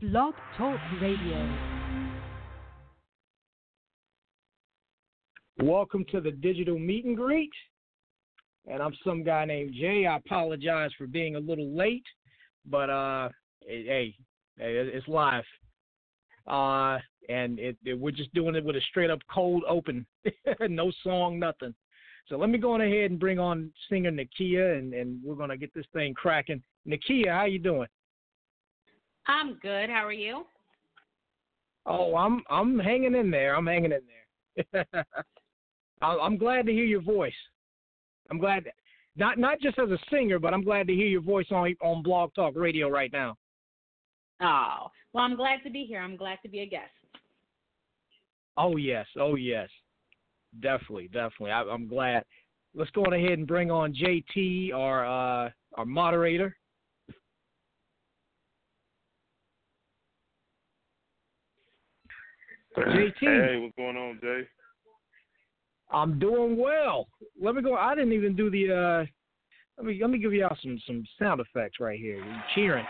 Blog Talk Radio. Welcome to the digital meet and greet. And I'm some guy named Jay. I apologize for being a little late, but uh, hey, it's live. Uh, and it, it, we're just doing it with a straight up cold open, no song, nothing. So let me go on ahead and bring on singer Nikia, and, and we're gonna get this thing cracking. Nikia, how you doing? I'm good. How are you? Oh, I'm I'm hanging in there. I'm hanging in there. I'm glad to hear your voice. I'm glad, not not just as a singer, but I'm glad to hear your voice on on Blog Talk Radio right now. Oh, well, I'm glad to be here. I'm glad to be a guest. Oh yes, oh yes, definitely, definitely. I, am glad. Let's go on ahead and bring on JT, our uh, our moderator. JT. Hey, what's going on, Jay? I'm doing well. Let me go. I didn't even do the. uh Let me let me give y'all some some sound effects right here. You're cheering.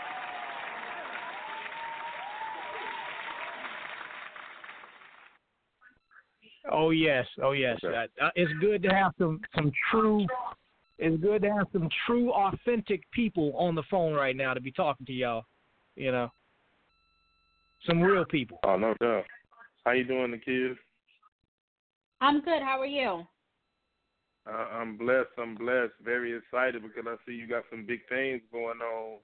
Oh yes, oh yes. Okay. Uh, uh, it's good to have some some true. It's good to have some true, authentic people on the phone right now to be talking to y'all. You know, some real people. Oh no doubt. How you doing, the kids? I'm good. How are you? Uh, I'm blessed. I'm blessed. Very excited because I see you got some big things going on.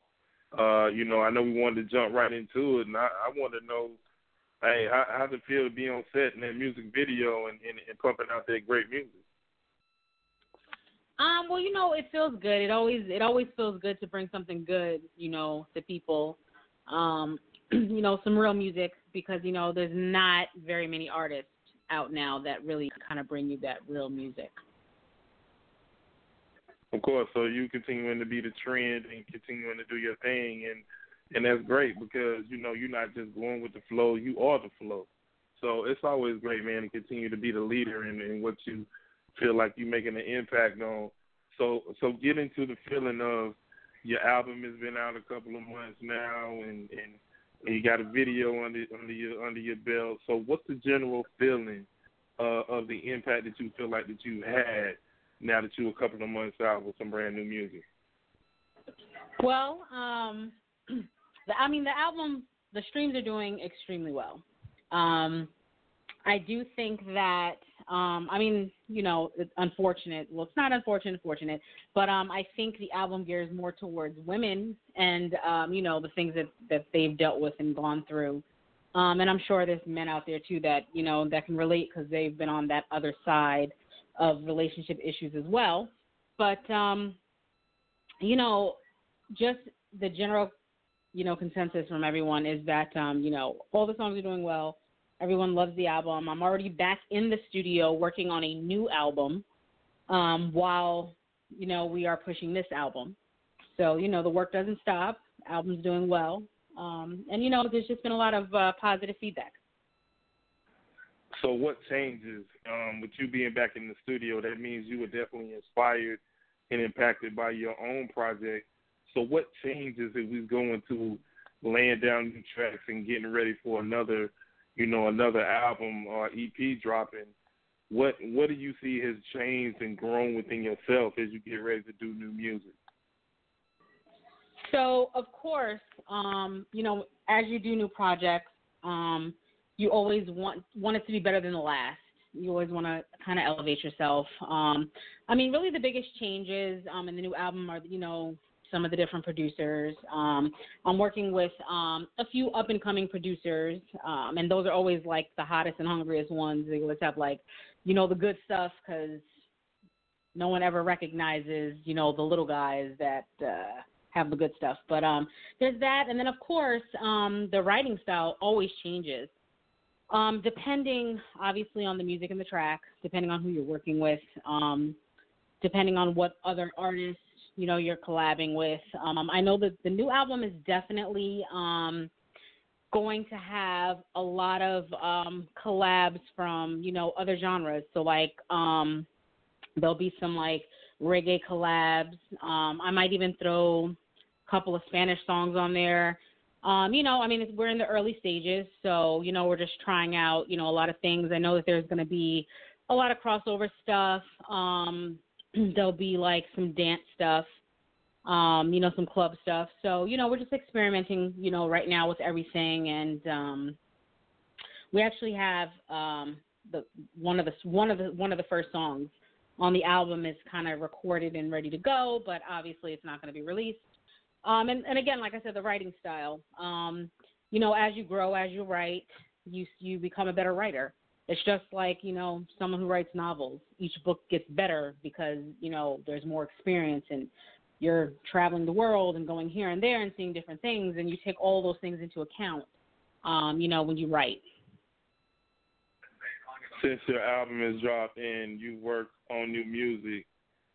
Uh, you know, I know we wanted to jump right into it, and I, I want to know, hey, how, how's it feel to be on set in that music video and, and, and pumping out that great music? Um, well, you know, it feels good. It always it always feels good to bring something good, you know, to people. Um, you know, some real music because you know there's not very many artists out now that really kind of bring you that real music. Of course, so you continuing to be the trend and continuing to do your thing, and and that's great because you know you're not just going with the flow, you are the flow. So it's always great, man, to continue to be the leader in, in what you feel like you're making an impact on. So so get into the feeling of your album has been out a couple of months now, and and and you got a video under under your under your belt. So, what's the general feeling uh, of the impact that you feel like that you had now that you're a couple of months out with some brand new music? Well, um, the, I mean, the album, the streams are doing extremely well. Um, I do think that um, I mean, you know, it's unfortunate. Well, it's not unfortunate, fortunate, but um, I think the album gears more towards women and um, you know the things that that they've dealt with and gone through. Um, and I'm sure there's men out there too that you know that can relate because they've been on that other side of relationship issues as well. But um, you know, just the general, you know, consensus from everyone is that um, you know all the songs are doing well Everyone loves the album. I'm already back in the studio working on a new album um, while, you know, we are pushing this album. So, you know, the work doesn't stop. Album's doing well. Um, and, you know, there's just been a lot of uh, positive feedback. So, what changes um, with you being back in the studio? That means you were definitely inspired and impacted by your own project. So, what changes if we going to laying down new tracks and getting ready for another you know, another album or EP dropping, what what do you see has changed and grown within yourself as you get ready to do new music? So of course, um, you know, as you do new projects, um, you always want want it to be better than the last. You always want to kind of elevate yourself. Um, I mean, really, the biggest changes um, in the new album are, you know, some of the different producers. Um, I'm working with um, a few up and coming producers, um, and those are always like the hottest and hungriest ones. They always have like, you know, the good stuff because no one ever recognizes, you know, the little guys that uh, have the good stuff. But um, there's that, and then of course, um, the writing style always changes. Um, depending, obviously, on the music and the track, depending on who you're working with, um, depending on what other artists you know you're collabing with. Um, I know that the new album is definitely um, going to have a lot of um, collabs from you know other genres. So like um, there'll be some like reggae collabs. Um, I might even throw a couple of Spanish songs on there. Um, you know, I mean, we're in the early stages, so you know, we're just trying out, you know, a lot of things. I know that there's going to be a lot of crossover stuff. Um, there'll be like some dance stuff, um, you know, some club stuff. So you know, we're just experimenting, you know, right now with everything, and um, we actually have um, the one of the one of the one of the first songs on the album is kind of recorded and ready to go, but obviously it's not going to be released. Um, and, and again, like I said, the writing style. Um, you know, as you grow, as you write, you you become a better writer. It's just like you know someone who writes novels. Each book gets better because you know there's more experience and you're traveling the world and going here and there and seeing different things, and you take all those things into account. Um, you know, when you write since your album is dropped and you work on new music,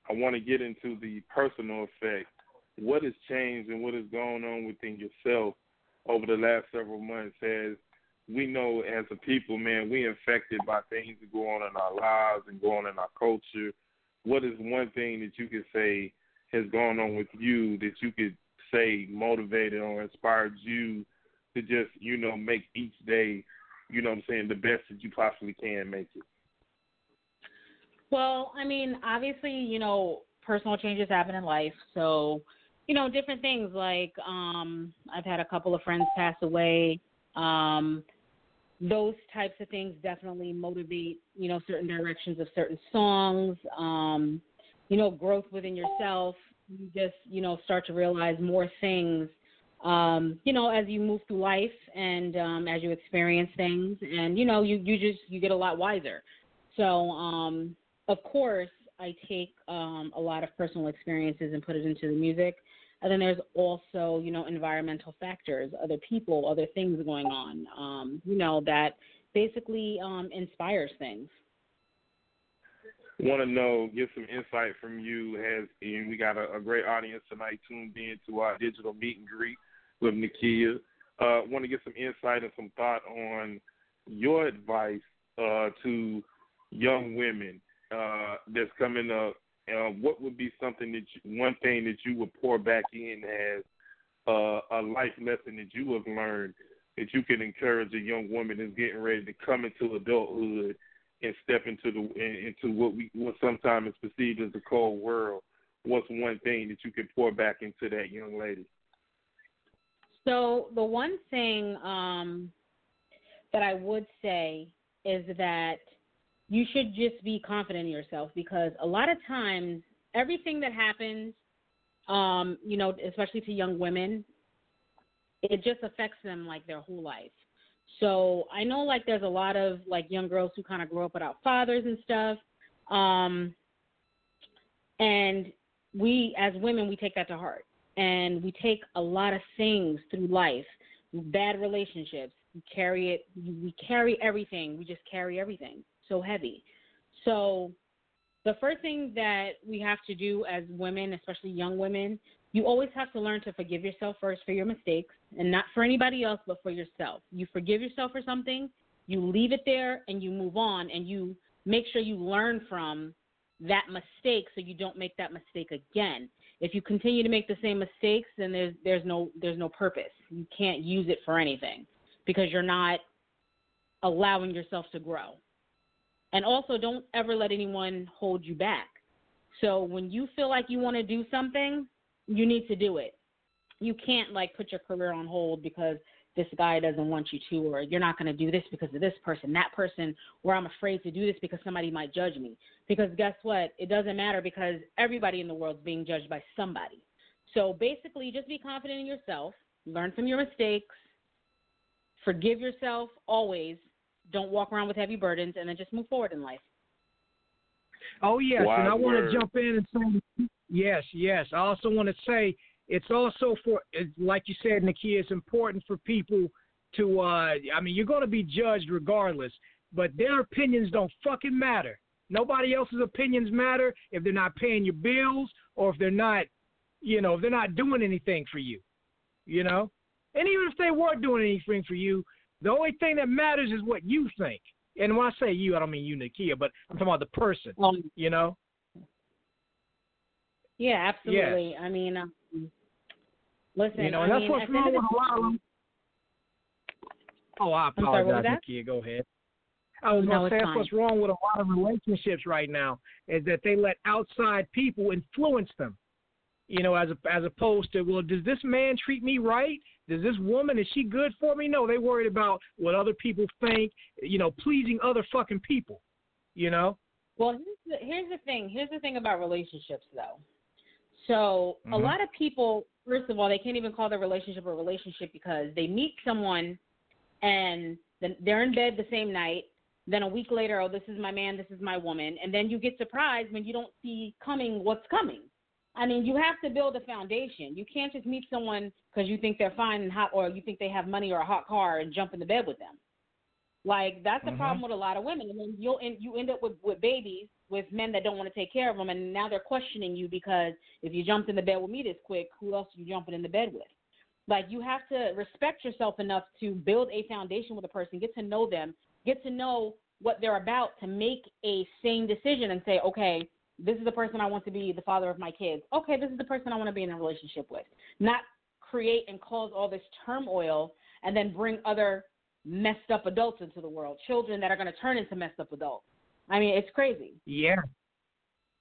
I want to get into the personal effect. What has changed and what has gone on within yourself over the last several months as we know as a people, man, we infected by things that go on in our lives and go on in our culture. What is one thing that you could say has gone on with you that you could say motivated or inspired you to just, you know, make each day you know what I'm saying, the best that you possibly can make it? Well, I mean, obviously, you know, personal changes happen in life. So, you know, different things like um I've had a couple of friends pass away. Um those types of things definitely motivate, you know, certain directions of certain songs. Um, you know, growth within yourself. You just, you know, start to realize more things um, you know, as you move through life and um, as you experience things, and you know, you you just you get a lot wiser. So, um, of course, I take um, a lot of personal experiences and put it into the music. And then there's also, you know, environmental factors, other people, other things going on, um, you know, that basically um, inspires things. Want to know, get some insight from you. Has and we got a, a great audience tonight tuned in to our digital meet and greet with Nikia. Uh, want to get some insight and some thought on your advice uh, to young women uh, that's coming up. Uh, what would be something that you, one thing that you would pour back in as uh, a life lesson that you have learned that you can encourage a young woman that's getting ready to come into adulthood and step into the into what we what sometimes is perceived as a cold world? What's one thing that you can pour back into that young lady? So the one thing um, that I would say is that you should just be confident in yourself because a lot of times everything that happens, um, you know, especially to young women, it just affects them like their whole life. So I know like there's a lot of like young girls who kind of grow up without fathers and stuff. Um, and we as women we take that to heart and we take a lot of things through life bad relationships we carry it we carry everything we just carry everything so heavy so the first thing that we have to do as women especially young women you always have to learn to forgive yourself first for your mistakes and not for anybody else but for yourself you forgive yourself for something you leave it there and you move on and you make sure you learn from that mistake so you don't make that mistake again if you continue to make the same mistakes, then there's there's no there's no purpose. You can't use it for anything because you're not allowing yourself to grow. And also, don't ever let anyone hold you back. So when you feel like you want to do something, you need to do it. You can't like put your career on hold because this guy doesn't want you to, or you're not going to do this because of this person, that person, or I'm afraid to do this because somebody might judge me. Because guess what? It doesn't matter because everybody in the world is being judged by somebody. So basically, just be confident in yourself, learn from your mistakes, forgive yourself always. Don't walk around with heavy burdens, and then just move forward in life. Oh yes, and I want to jump in and say yes, yes. I also want to say it's also for like you said, Nikia, it's important for people to uh I mean you're gonna be judged regardless, but their opinions don't fucking matter. Nobody else's opinions matter if they're not paying your bills or if they're not you know, if they're not doing anything for you. You know? And even if they were doing anything for you, the only thing that matters is what you think. And when I say you, I don't mean you, Nikia, but I'm talking about the person. Um, you know? Yeah, absolutely. Yeah. I mean, um, Listen, you know, and that's mean, what's wrong with a lot of them. Oh, I I'm sorry, apologize. Nikia. Go ahead. I was No, going to say that's what's wrong with a lot of relationships right now is that they let outside people influence them. You know, as a, as opposed to, well, does this man treat me right? Does this woman is she good for me? No, they worried about what other people think. You know, pleasing other fucking people. You know. Well, here's the, here's the thing. Here's the thing about relationships, though. So a Mhm. lot of people, first of all, they can't even call their relationship a relationship because they meet someone, and then they're in bed the same night. Then a week later, oh, this is my man, this is my woman, and then you get surprised when you don't see coming what's coming. I mean, you have to build a foundation. You can't just meet someone because you think they're fine and hot, or you think they have money or a hot car, and jump in the bed with them. Like that's the Mhm. problem with a lot of women, and then you'll end, you end up with with babies with men that don't want to take care of them, and now they're questioning you because if you jumped in the bed with me this quick, who else are you jumping in the bed with? Like you have to respect yourself enough to build a foundation with a person, get to know them, get to know what they're about to make a sane decision and say, okay, this is the person I want to be the father of my kids. Okay, this is the person I want to be in a relationship with. Not create and cause all this turmoil and then bring other messed up adults into the world, children that are going to turn into messed up adults. I mean, it's crazy. Yeah.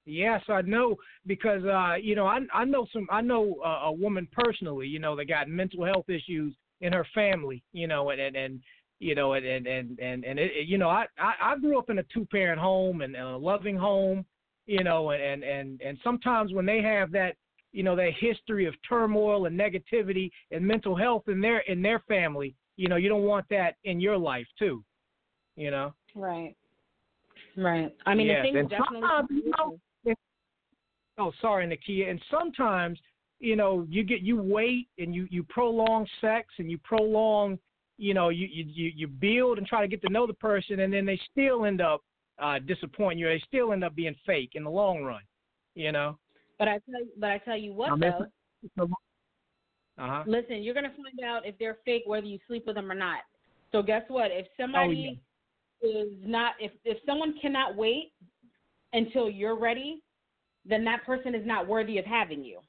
Yes, I know because uh, you know I I know some I know uh, a woman personally, you know, that got mental health issues in her family, you know, and and, and you know, and and and and, and it, you know, I, I I grew up in a two parent home and, and a loving home, you know, and and and and sometimes when they have that you know that history of turmoil and negativity and mental health in their in their family, you know, you don't want that in your life too, you know. Right. Right. I mean, Yes, the thing and definitely. you know, Oh, sorry, Nikia. And sometimes, you know, you get you wait and you you prolong sex and you prolong, you know, you you you build and try to get to know the person, and then they still end up uh disappointing you. They still end up being fake in the long run, you know. But I tell you, but I tell you what I'm though. Uh huh. Listen, you're gonna find out if they're fake whether you sleep with them or not. So guess what? If somebody is not, if if someone cannot wait until you're ready, then that person is not worthy of having you,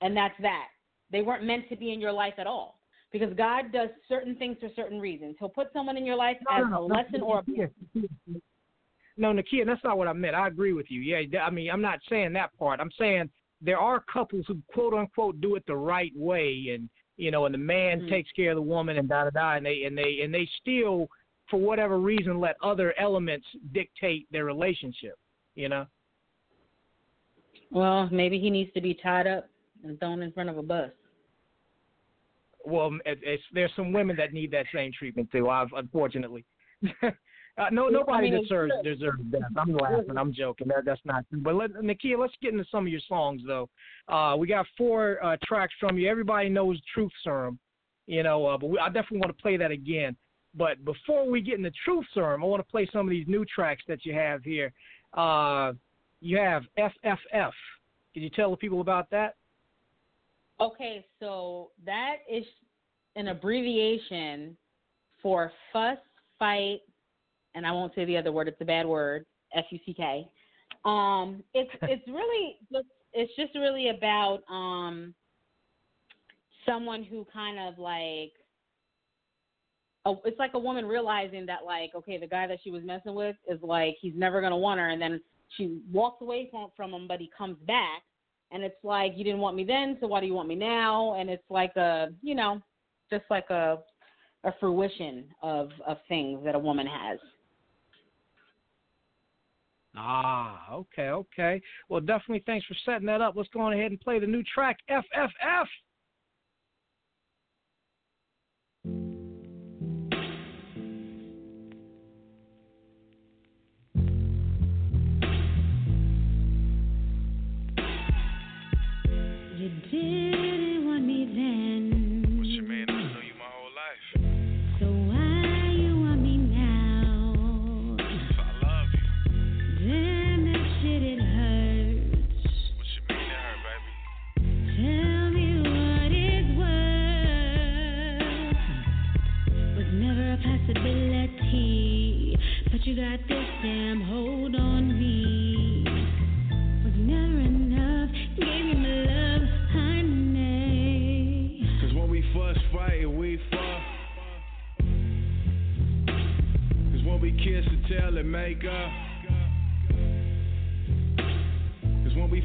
and that's that. They weren't meant to be in your life at all because God does certain things for certain reasons. He'll put someone in your life as a lesson or a Nikia, No, Nikia, that's not what I meant. I agree with you. Yeah, I mean, I'm not saying that part. I'm saying there are couples who quote unquote do it the right way, and you know, and the man Mhm. takes care of the woman, and da da da, and they and they and they still, for whatever reason, let other elements dictate their relationship. You know. Well, maybe he needs to be tied up and thrown in front of a bus. Well, it's, there's some women that need that same treatment too. I've unfortunately. uh, no, nobody mean, deserves deserves death. I'm laughing. I'm joking. That that's not true. But let, Nikia, let's get into some of your songs though. Uh, we got four uh, tracks from you. Everybody knows Truth Serum, you know. Uh, but we, I definitely want to play that again. But before we get into Truth Serum, I want to play some of these new tracks that you have here. Uh, you have FFF. Can you tell the people about that? Okay, so that is an abbreviation for fuss, fight, and I won't say the other word. It's a bad word. F U C K. Um, it's it's really just it's just really about um someone who kind of like a, it's like a woman realizing that like okay the guy that she was messing with is like he's never gonna want her and then she walks away from from him but he comes back and it's like you didn't want me then so why do you want me now and it's like a you know just like a a fruition of of things that a woman has Ah, okay, okay. Well, definitely thanks for setting that up. Let's go on ahead and play the new track, FFF. You didn't you this damn hold on me. Was never enough. Gave you my love, honey. Cause when we fuss, fight, we fuck. Cause when we kiss and tell and make up. Cause when we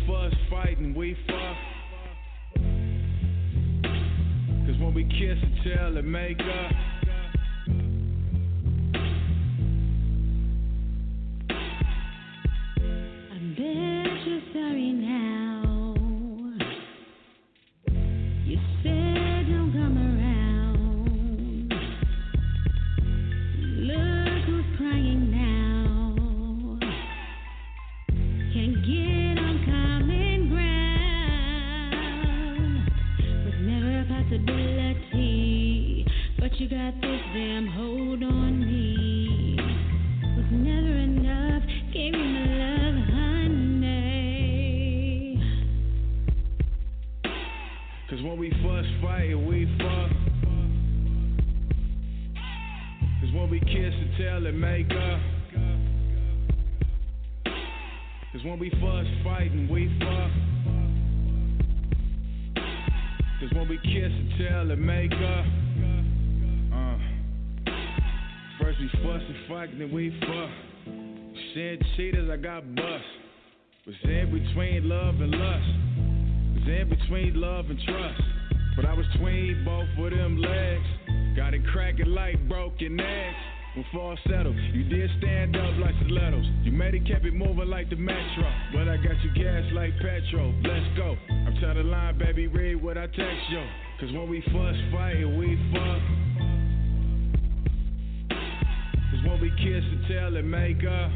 They kept it moving like the metro. But I got you gas like petrol. Let's go. I'm tired of lying, baby. Read what I text yo. Cause when we fuss, fight, we fuck. Cause when we kiss and tell and make up.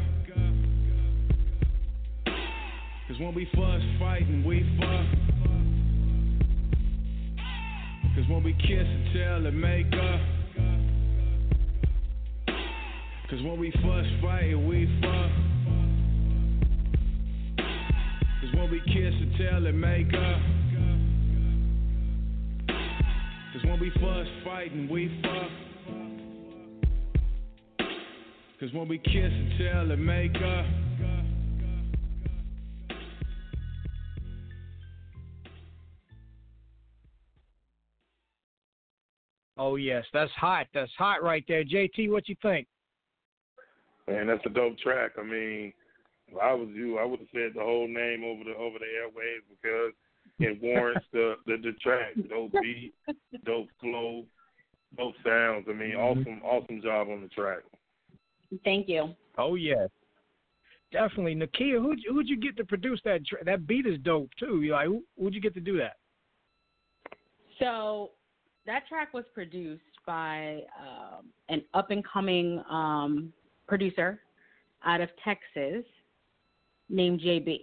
Cause when we fuss, fight, and we fuck. Cause when we kiss and tell and make up. Cause when we fuss, fight, we fuck. Fighting, we fuck. Cause when we kiss and tell and make up. Oh yes, that's hot. That's hot right there. JT, what you think? Man, that's a dope track. I mean, if I was you, I would have said the whole name over the over the airwaves because it warrants the, the the track. Dope beat, dope flow, dope sounds. I mean, mm-hmm. awesome awesome job on the track. Thank you. Oh yes, definitely. Nikia, who'd you, who'd you get to produce that? Tra- that beat is dope too. You like who, who'd you get to do that? So that track was produced by um, an up and coming um, producer out of Texas named JB.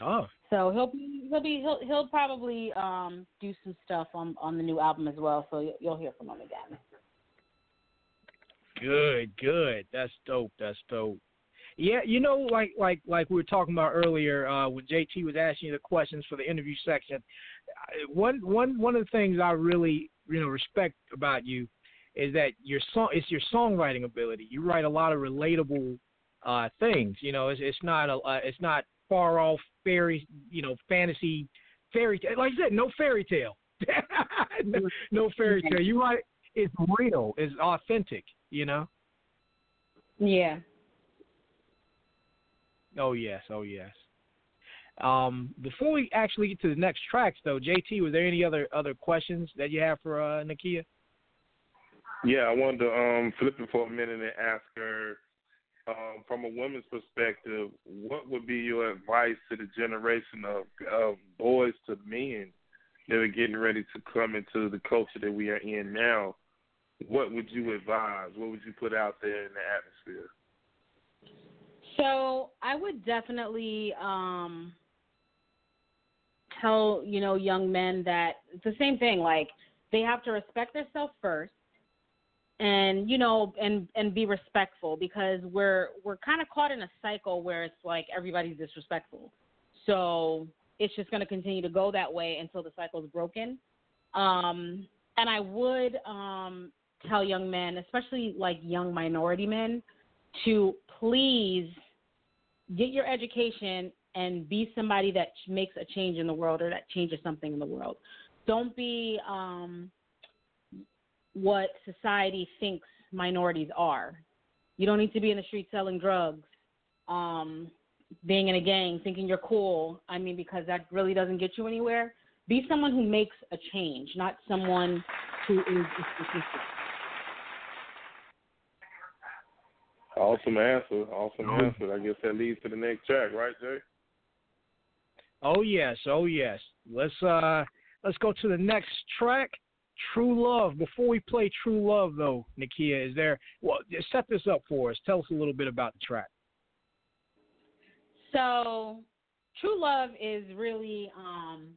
Oh. So he'll be he'll be he'll he'll probably um, do some stuff on on the new album as well. So you'll hear from him again. Good, good. That's dope. That's dope. Yeah, you know, like like like we were talking about earlier uh, when JT was asking you the questions for the interview section one one one of the things I really you know respect about you is that your song it's your songwriting ability. You write a lot of relatable uh, things. You know, it's it's not a uh, it's not far off fairy you know fantasy fairy tale. Like I said, no fairy tale. no, no fairy tale. You write it's real. It's authentic. You know. Yeah. Oh yes. Oh yes. Um, before we actually get to the next tracks, though, JT, was there any other other questions that you have for uh, Nikia? Yeah, I wanted to um, flip it for a minute and ask her, um, from a woman's perspective, what would be your advice to the generation of, of boys to men that are getting ready to come into the culture that we are in now? What would you advise? What would you put out there in the atmosphere? So I would definitely um, tell you know young men that it's the same thing. Like they have to respect themselves first, and you know, and and be respectful because we're we're kind of caught in a cycle where it's like everybody's disrespectful. So it's just going to continue to go that way until the cycle is broken. Um, and I would um, tell young men, especially like young minority men, to please get your education and be somebody that makes a change in the world or that changes something in the world. Don't be um, what society thinks minorities are. You don't need to be in the street selling drugs, um, being in a gang, thinking you're cool. I mean, because that really doesn't get you anywhere. Be someone who makes a change, not someone who is a statistic. Awesome answer. Awesome answer. I guess that leads to the next track, right, Jay? Oh yes, oh yes. Let's uh let's go to the next track. True Love. Before we play True Love though, Nikia, is there well set this up for us. Tell us a little bit about the track. So True Love is really um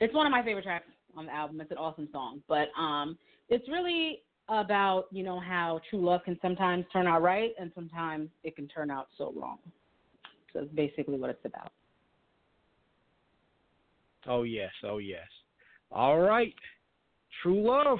it's one of my favorite tracks on the album. It's an awesome song. But um it's really about, you know, how true love can sometimes turn out right and sometimes it can turn out so wrong. So it's basically what it's about. Oh yes, oh yes. All right. True love.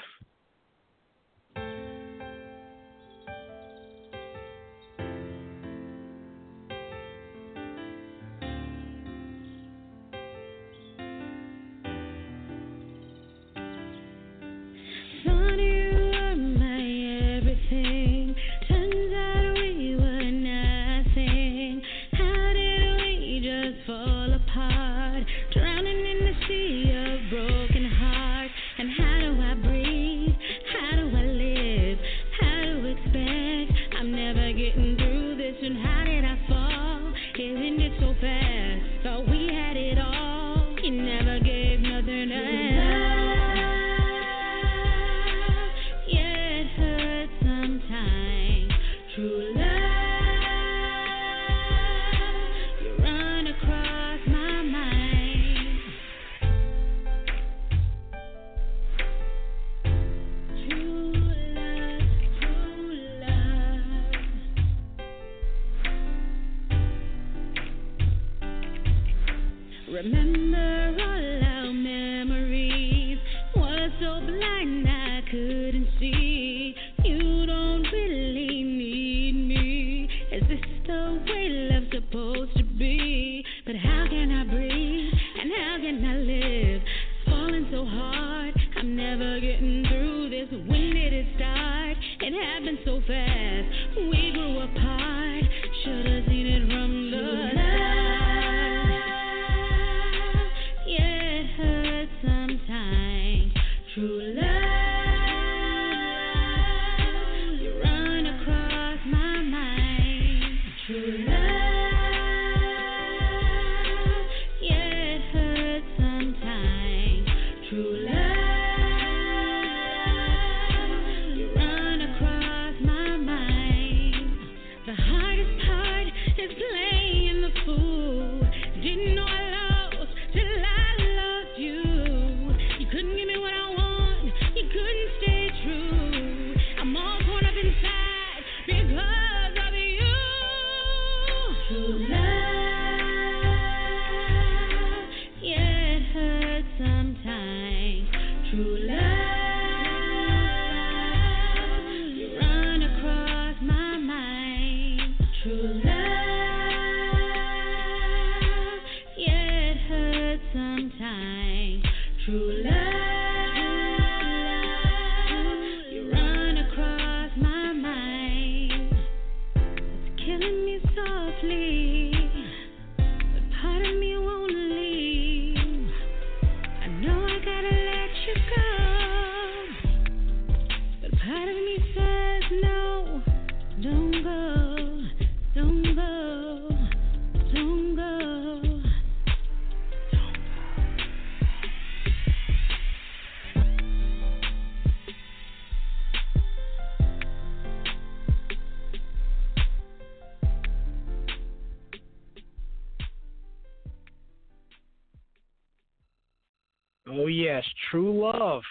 Oh yes, True Love.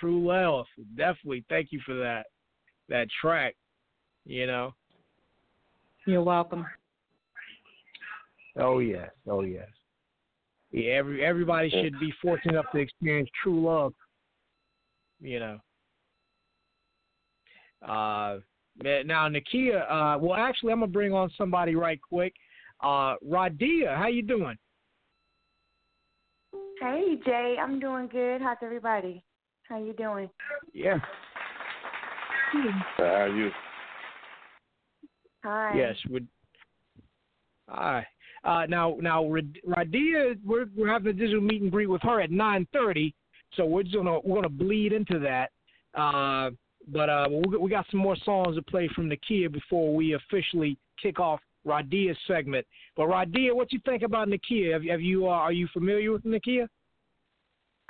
True Love. Definitely. Thank you for that that track. You know. You're welcome. Oh yes, oh yes. Yeah, every everybody should be fortunate enough to experience true love. You know. Uh now Nikia, uh well actually I'm gonna bring on somebody right quick. Uh Radiah, how you doing? Hey Jay, I'm doing good. How's everybody? How you doing? Yeah. How are you? Hi. Yes. Would. Hi. Uh, now, now, Radiah, we're we're having a digital meet and greet with her at nine thirty, so we're just gonna we're gonna bleed into that. Uh, but uh, we we got some more songs to play from the Nikia before we officially kick off Radiah's segment. But Radiah, what you think about Nikia? Have, have you uh, are you familiar with Nikia?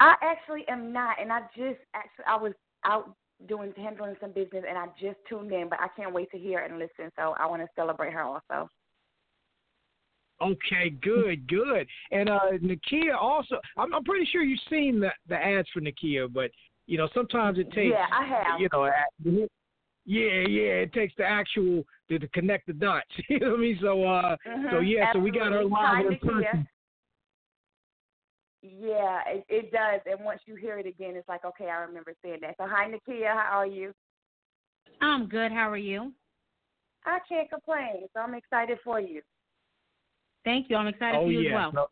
I actually am not, and I just actually I was out doing handling some business, and I just tuned in, but I can't wait to hear and listen. So I want to celebrate her also. Okay, good, good. And uh Nikia also, I'm, I'm pretty sure you've seen the the ads for Nikia, but you know sometimes it takes. Yeah, I have. You know, yeah, yeah, it takes the actual to, to connect the dots. you know what I mean? So, uh, mm-hmm, so yeah, absolutely. so we got her live in person. Yeah, it, it does. And once you hear it again, it's like, okay, I remember saying that. So, hi, Nikia. How are you? I'm good. How are you? I can't complain. So, I'm excited for you. Thank you. I'm excited oh, for you yes. as well.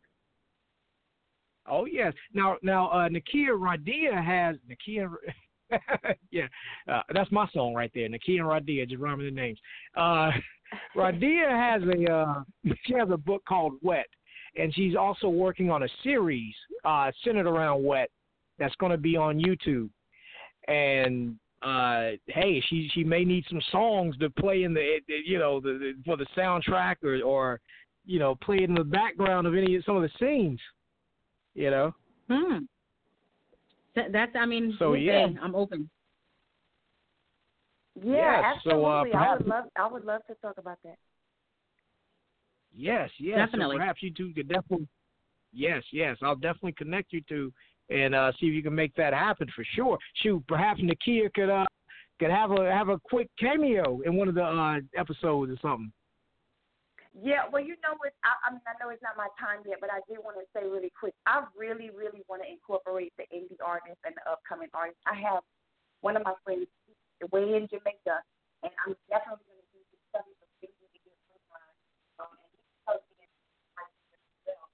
Oh yes. Now, now, uh, Nikia Radiah has Nikia. yeah, uh, that's my song right there. Nikia and Radiah, just rhyming the names. Uh, Radiah has a uh, she has a book called Wet, and she's also working on a series uh, centered around Wet that's going to be on YouTube. And uh, hey, she she may need some songs to play in the you know the, the for the soundtrack or or you know play in the background of any some of the scenes. You know. Hmm. That's I mean. So yeah, I'm open. Yeah, yes, absolutely. So, uh, perhaps, I would love I would love to talk about that. Yes, yes. Definitely. So perhaps you two could definitely. Yes, yes. I'll definitely connect you two and uh, see if you can make that happen for sure. Shoot, perhaps Nikia could uh could have a have a quick cameo in one of the uh, episodes or something. Yeah, well, you know what? I, I mean, I know it's not my time yet, but I do want to say really quick. I really, really want to incorporate the indie artists and the upcoming artists. I have one of my friends way in Jamaica, and I'm definitely going to do some study for things to get um, posting it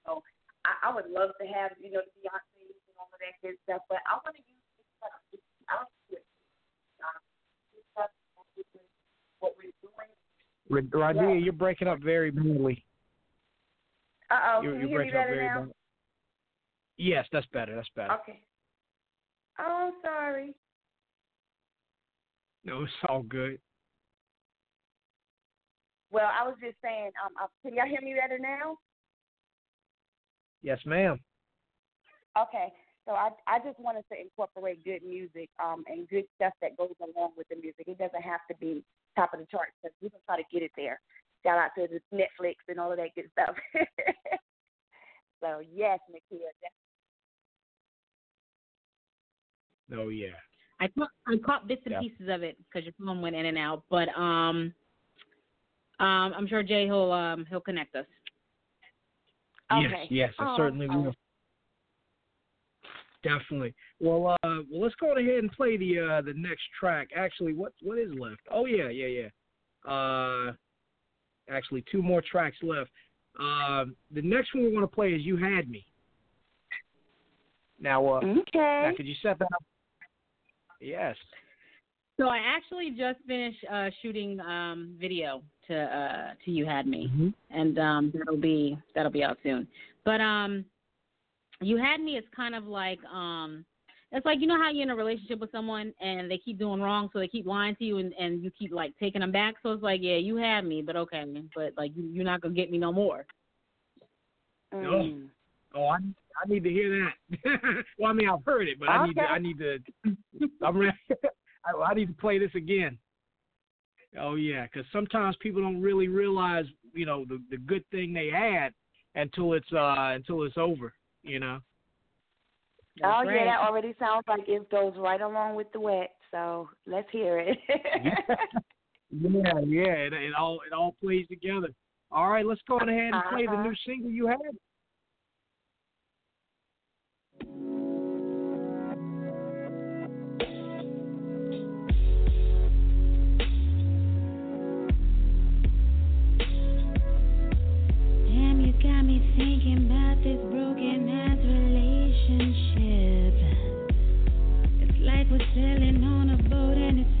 So I, I would love to have you know the Beyonce and all of that good stuff, but I want to use this stuff. I don't do it. Um, this stuff, Radiah, you're breaking up very badly. Uh oh, you're, you're you hear me better now? Bad. Yes, that's better. That's better. Okay. Oh, sorry. No, it's all good. Well, I was just saying, um, uh, can y'all hear me better now? Yes, ma'am. Okay, so I I just wanted to incorporate good music um, and good stuff that goes along with the music. It doesn't have to be top of the charts, but we can try to get it there. Shout out to the Netflix and all of that good stuff. so yes, Nikia. Oh yeah. I caught I caught bits and yeah. pieces of it because your phone went in and out, but um, um, I'm sure Jay will um he'll connect us. Okay. Yes, yes, oh, certainly oh. will. Definitely. Well, uh, well, let's go ahead and play the uh, the next track. Actually, what what is left? Oh yeah, yeah, yeah. Uh, actually, two more tracks left. Uh, the next one we're going to play is "You Had Me." Now, uh, okay. Now, could you set that up? Yes. So I actually just finished uh, shooting um, video to uh, to "You Had Me," mm-hmm. and um, that'll be that'll be out soon. But um, you had me it's kind of like um it's like you know how you're in a relationship with someone and they keep doing wrong so they keep lying to you and and you keep like taking them back? So it's like yeah you had me but okay but like you, you're not gonna get me no more. Mm. oh, oh I, I need to hear that. Well i mean i've heard it but i need to i need to i'm ready I, I need to play this again. Oh yeah because sometimes people don't really realize you know the the good thing they had until it's uh until it's over you know. That's oh right. yeah, that already sounds like it goes right along with the wet. So let's hear it. yeah, yeah, it, it all it all plays together. All right, let's go ahead and play uh-huh. the new single you had.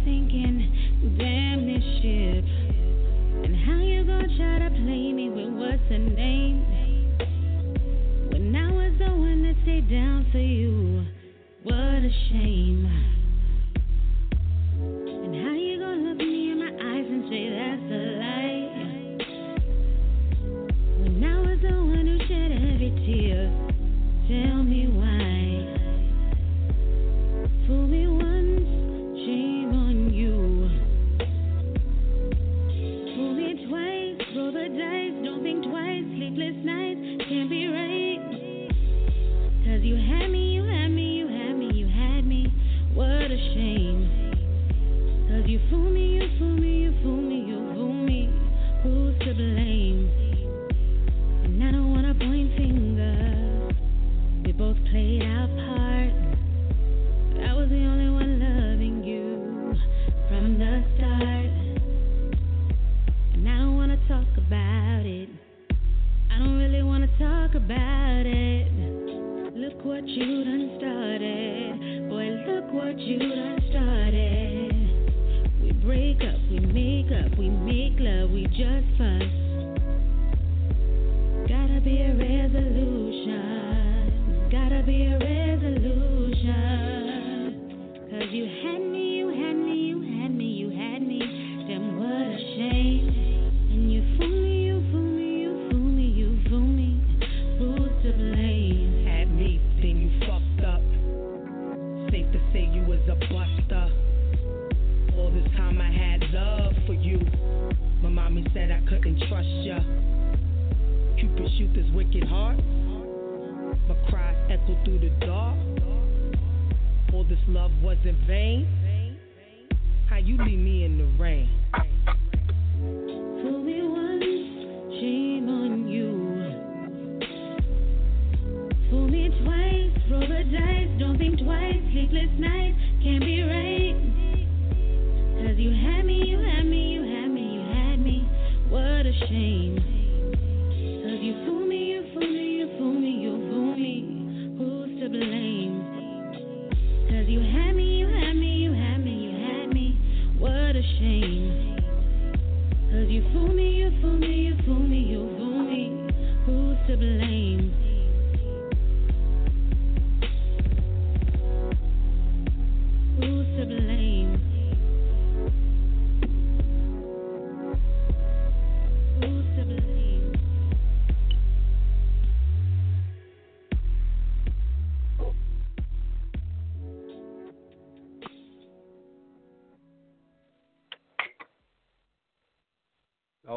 thinking, damn this shit. And how you gonna try to play me with what's her name? When I was the one that stayed down for you, what a shame.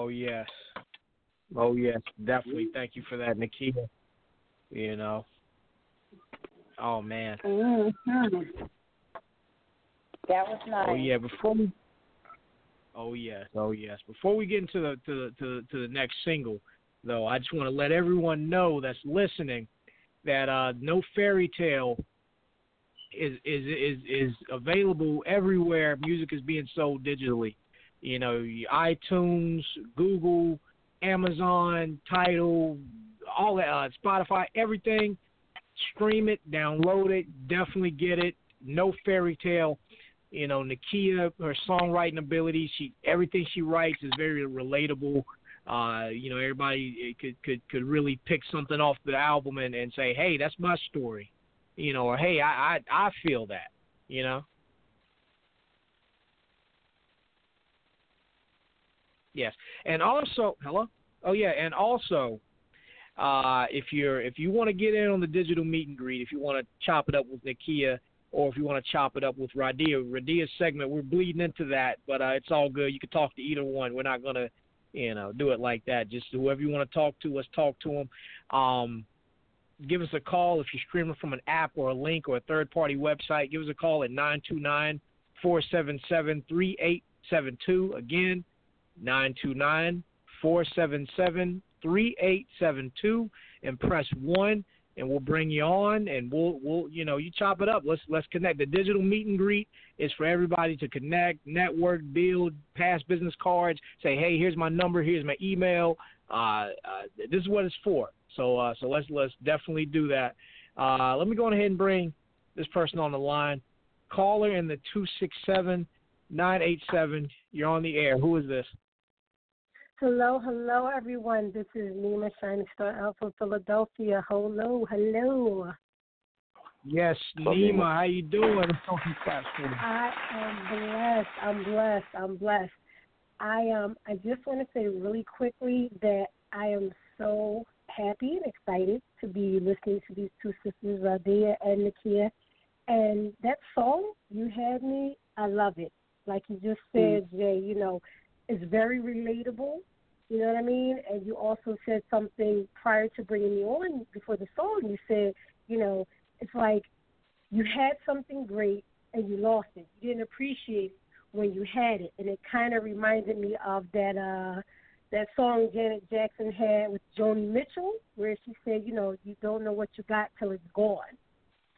Oh yes. Oh yes, definitely. Thank you for that, Nikia. You know. Oh man. Mm-hmm. That was nice. Oh yeah. Before we. Oh yes. Oh yes. Before we get into the to the to the, to the next single, though, I just want to let everyone know that's listening that uh, no fairy tale is is is is available everywhere. Music is being sold digitally. You know, iTunes, Google, Amazon, Tidal, all that, uh, Spotify, everything. Stream it, download it, definitely get it. No fairy tale. You know, Nikia, her songwriting ability, she everything she writes is very relatable. Uh, you know, everybody could could could really pick something off the album and, and say, hey, that's my story. You know, or hey, I I, I feel that. You know. Yes, and also, hello. Oh yeah, and also, uh, if you're if you want to get in on the digital meet and greet, if you want to chop it up with Nikia, or if you want to chop it up with Radiah, Radiah's segment, we're bleeding into that, but uh, it's all good. You can talk to either one. We're not gonna, you know, do it like that. Just whoever you want to talk to, let's talk to them. Um, give us a call if you're streaming from an app or a link or a third party website. Give us a call at nine two nine four seven seven three eight seven two. Again. 929-477-3872 and press 1 and we'll bring you on and we'll we'll you know you chop it up. Let's let's connect. The digital meet and greet is for everybody to connect network build pass business cards say hey here's my number here's my email. Uh, uh this is what it's for. So uh so let's let's definitely do that. Uh let me go ahead and bring this person on the line. Caller in the 267 987 you're on the air. Who is this Hello, hello, everyone. This is Nima Shining Star Alpha Philadelphia. Hello, hello. Yes, Nima, how you doing? I am blessed. I'm blessed. I'm blessed. I um I just want to say really quickly that I am so happy and excited to be listening to these two sisters, Radiah and Nikia. And that song, You Had Me, I love it. Like you just said, Jay, you know, it's very relatable. You know what I mean? And you also said something prior to bringing me on before the song. You said, you know, it's like you had something great and you lost it. You didn't appreciate when you had it, and it kind of reminded me of that uh that song Janet Jackson had with Joni Mitchell, where she said, you know, you don't know what you got till it's gone.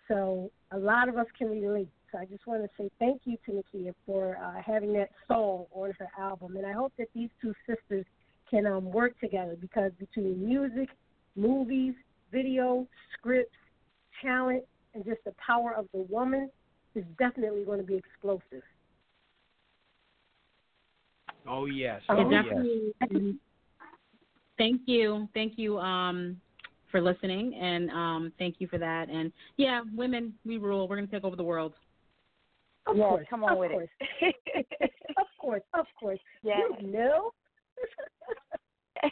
So a lot of us can relate. So I just want to say thank you to Nikia for uh, having that song on her album, and I hope that these two sisters can um, work together because between music, movies, video, scripts, talent, and just the power of the woman is definitely going to be explosive. Oh yes. It Oh yes. definitely. Thank you, thank you um, for listening, and um, thank you for that. And yeah, women, we rule. We're gonna take over the world. Of Yes, course, come on of with course. it. of course, of course. Yes. You know.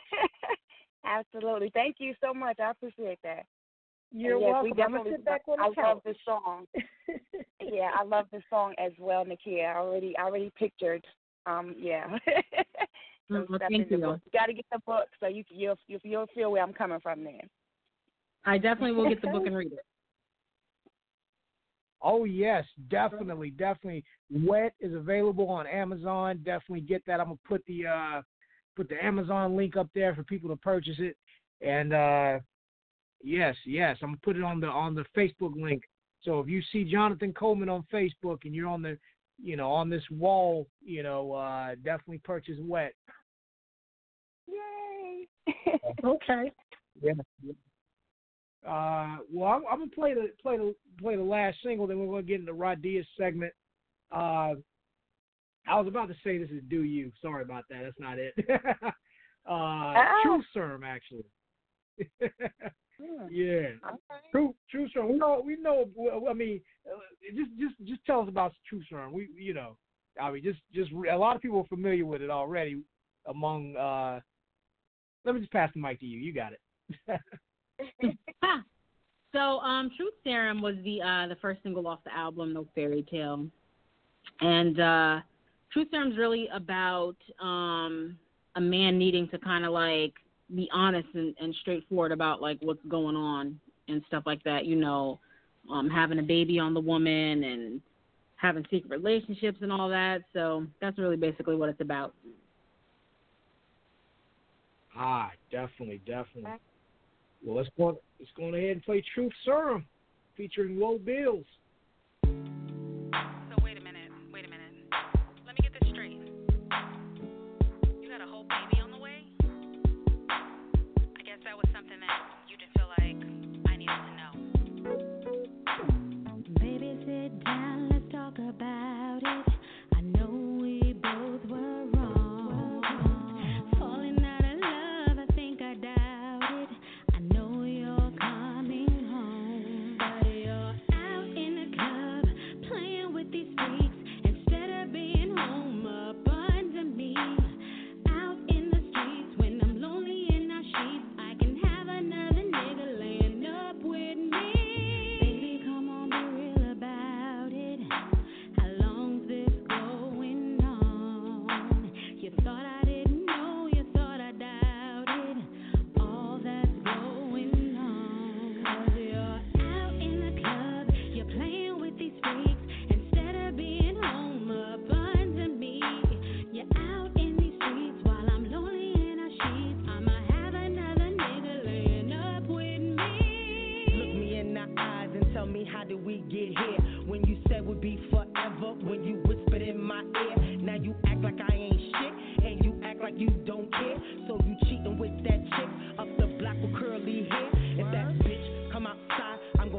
Absolutely. Thank you so much. I appreciate that. You're And yes, welcome. We definitely, sit back on I the love couch. the song. yeah, I love the song as well, Nikia. I already, I already pictured. Um, yeah. Some Mhm, stuff thank in the you. book. You got to get the book so you you'll you'll, you'll feel where I'm coming from. Then. I definitely will get the book and read it. Oh yes, definitely, definitely. Wet is available on Amazon. Definitely get that. I'm gonna put the uh put the Amazon link up there for people to purchase it. And uh yes, yes, I'm gonna put it on the on the Facebook link. So if you see Jonathan Coleman on Facebook and you're on the you know, on this wall, you know, uh definitely purchase Wet. Yay! okay. Yeah. Uh, well, I'm, I'm gonna play the play the play the last single. Then we're gonna get into Radiah's segment. Uh, I was about to say this is "Do You." Sorry about that. That's not it. uh, Oh. Truth Serum, actually. Hmm, yeah, okay. True Truth Serum. We know we know. I mean, uh, just just just tell us about Truth Serum. We you know, I mean, just just a lot of people are familiar with it already. Among uh, let me just pass the mic to you. You got it. Ha! So, um, Truth Serum was the uh, the first single off the album, No Fairy Tale, and uh, Truth Serum's really about um, a man needing to kind of like be honest and, and straightforward about like what's going on and stuff like that. You know, um, having a baby on the woman and having secret relationships and all that. So that's really basically what it's about. Ah, definitely, definitely. Well, let's go. Let's go ahead and play Truth Serum, featuring Low Bills. So wait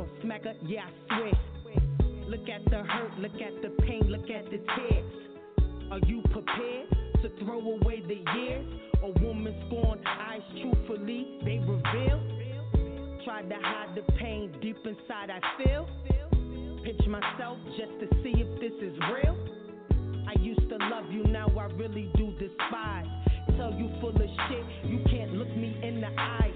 outside, smack her, yeah I swear. Look at the hurt, look at the pain, look at the tears. Are you prepared to throw away the years? A woman scorned eyes truthfully, they reveal. Tried to hide the pain deep inside I feel. Pinch myself just to see if this is real. I used to love you, now I really do despise. Tell you full of shit, you can't look me in the eyes.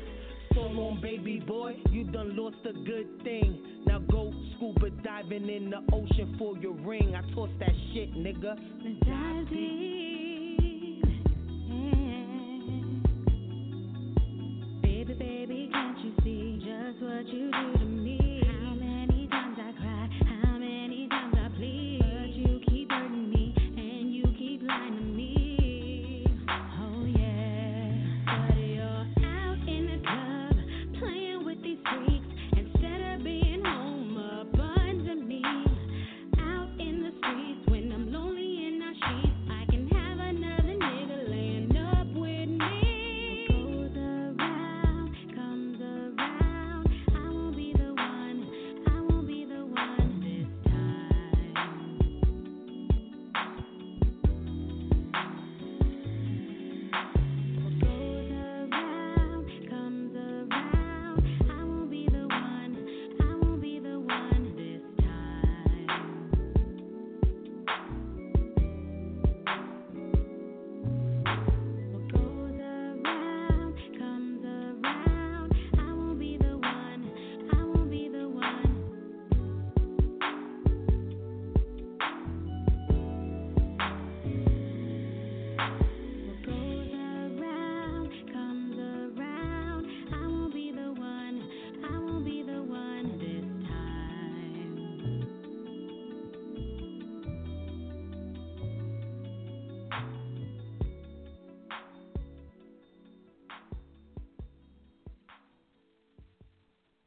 Long, baby boy, you done lost a good thing. Now go scuba diving in the ocean for your ring. I tossed that shit, nigga. Let's dive deep. Yeah. Baby, baby, can't you see just what you do to me?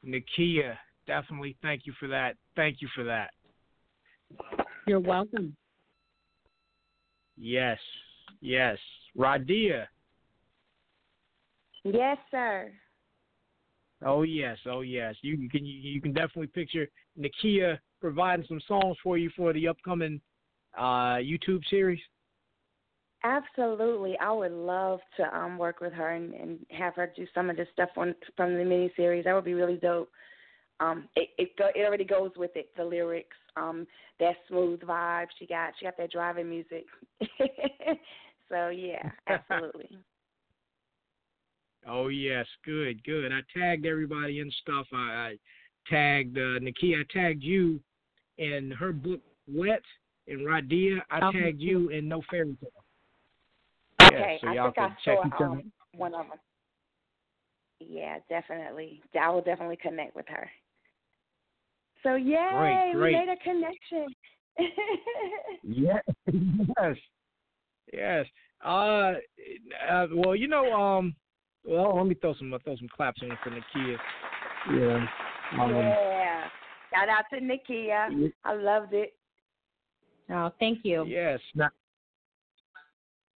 Nikia, definitely thank you for that. Thank you for that. You're welcome. Yes, yes. Radiah. Yes, sir. Oh yes, oh yes. You can you, you can definitely picture Nikia providing some songs for you for the upcoming uh, YouTube series. Absolutely, I would love to um work with her and, and have her do some of the stuff on from the miniseries. That would be really dope. Um, it it, go, it already goes with it. The lyrics, um, that smooth vibe she got. She got that driving music. so yeah, absolutely. Oh yes, good, good. I tagged everybody and stuff. I, I tagged uh, Nikia. I tagged you in her book Wet and Radiah. I Okay. tagged you in No Fairy Tale. Okay, so I y'all think I can check saw each other. um, one of them. Yeah, definitely. I will definitely connect with her. So yay, we great. made a connection. Yeah. yes. Yes. Uh, uh, well, you know, um, well, let me throw some throw some claps in for Nikia. Yeah. Um, yeah. Shout out to Nikia. I loved it. Oh, thank you. Yes. Now,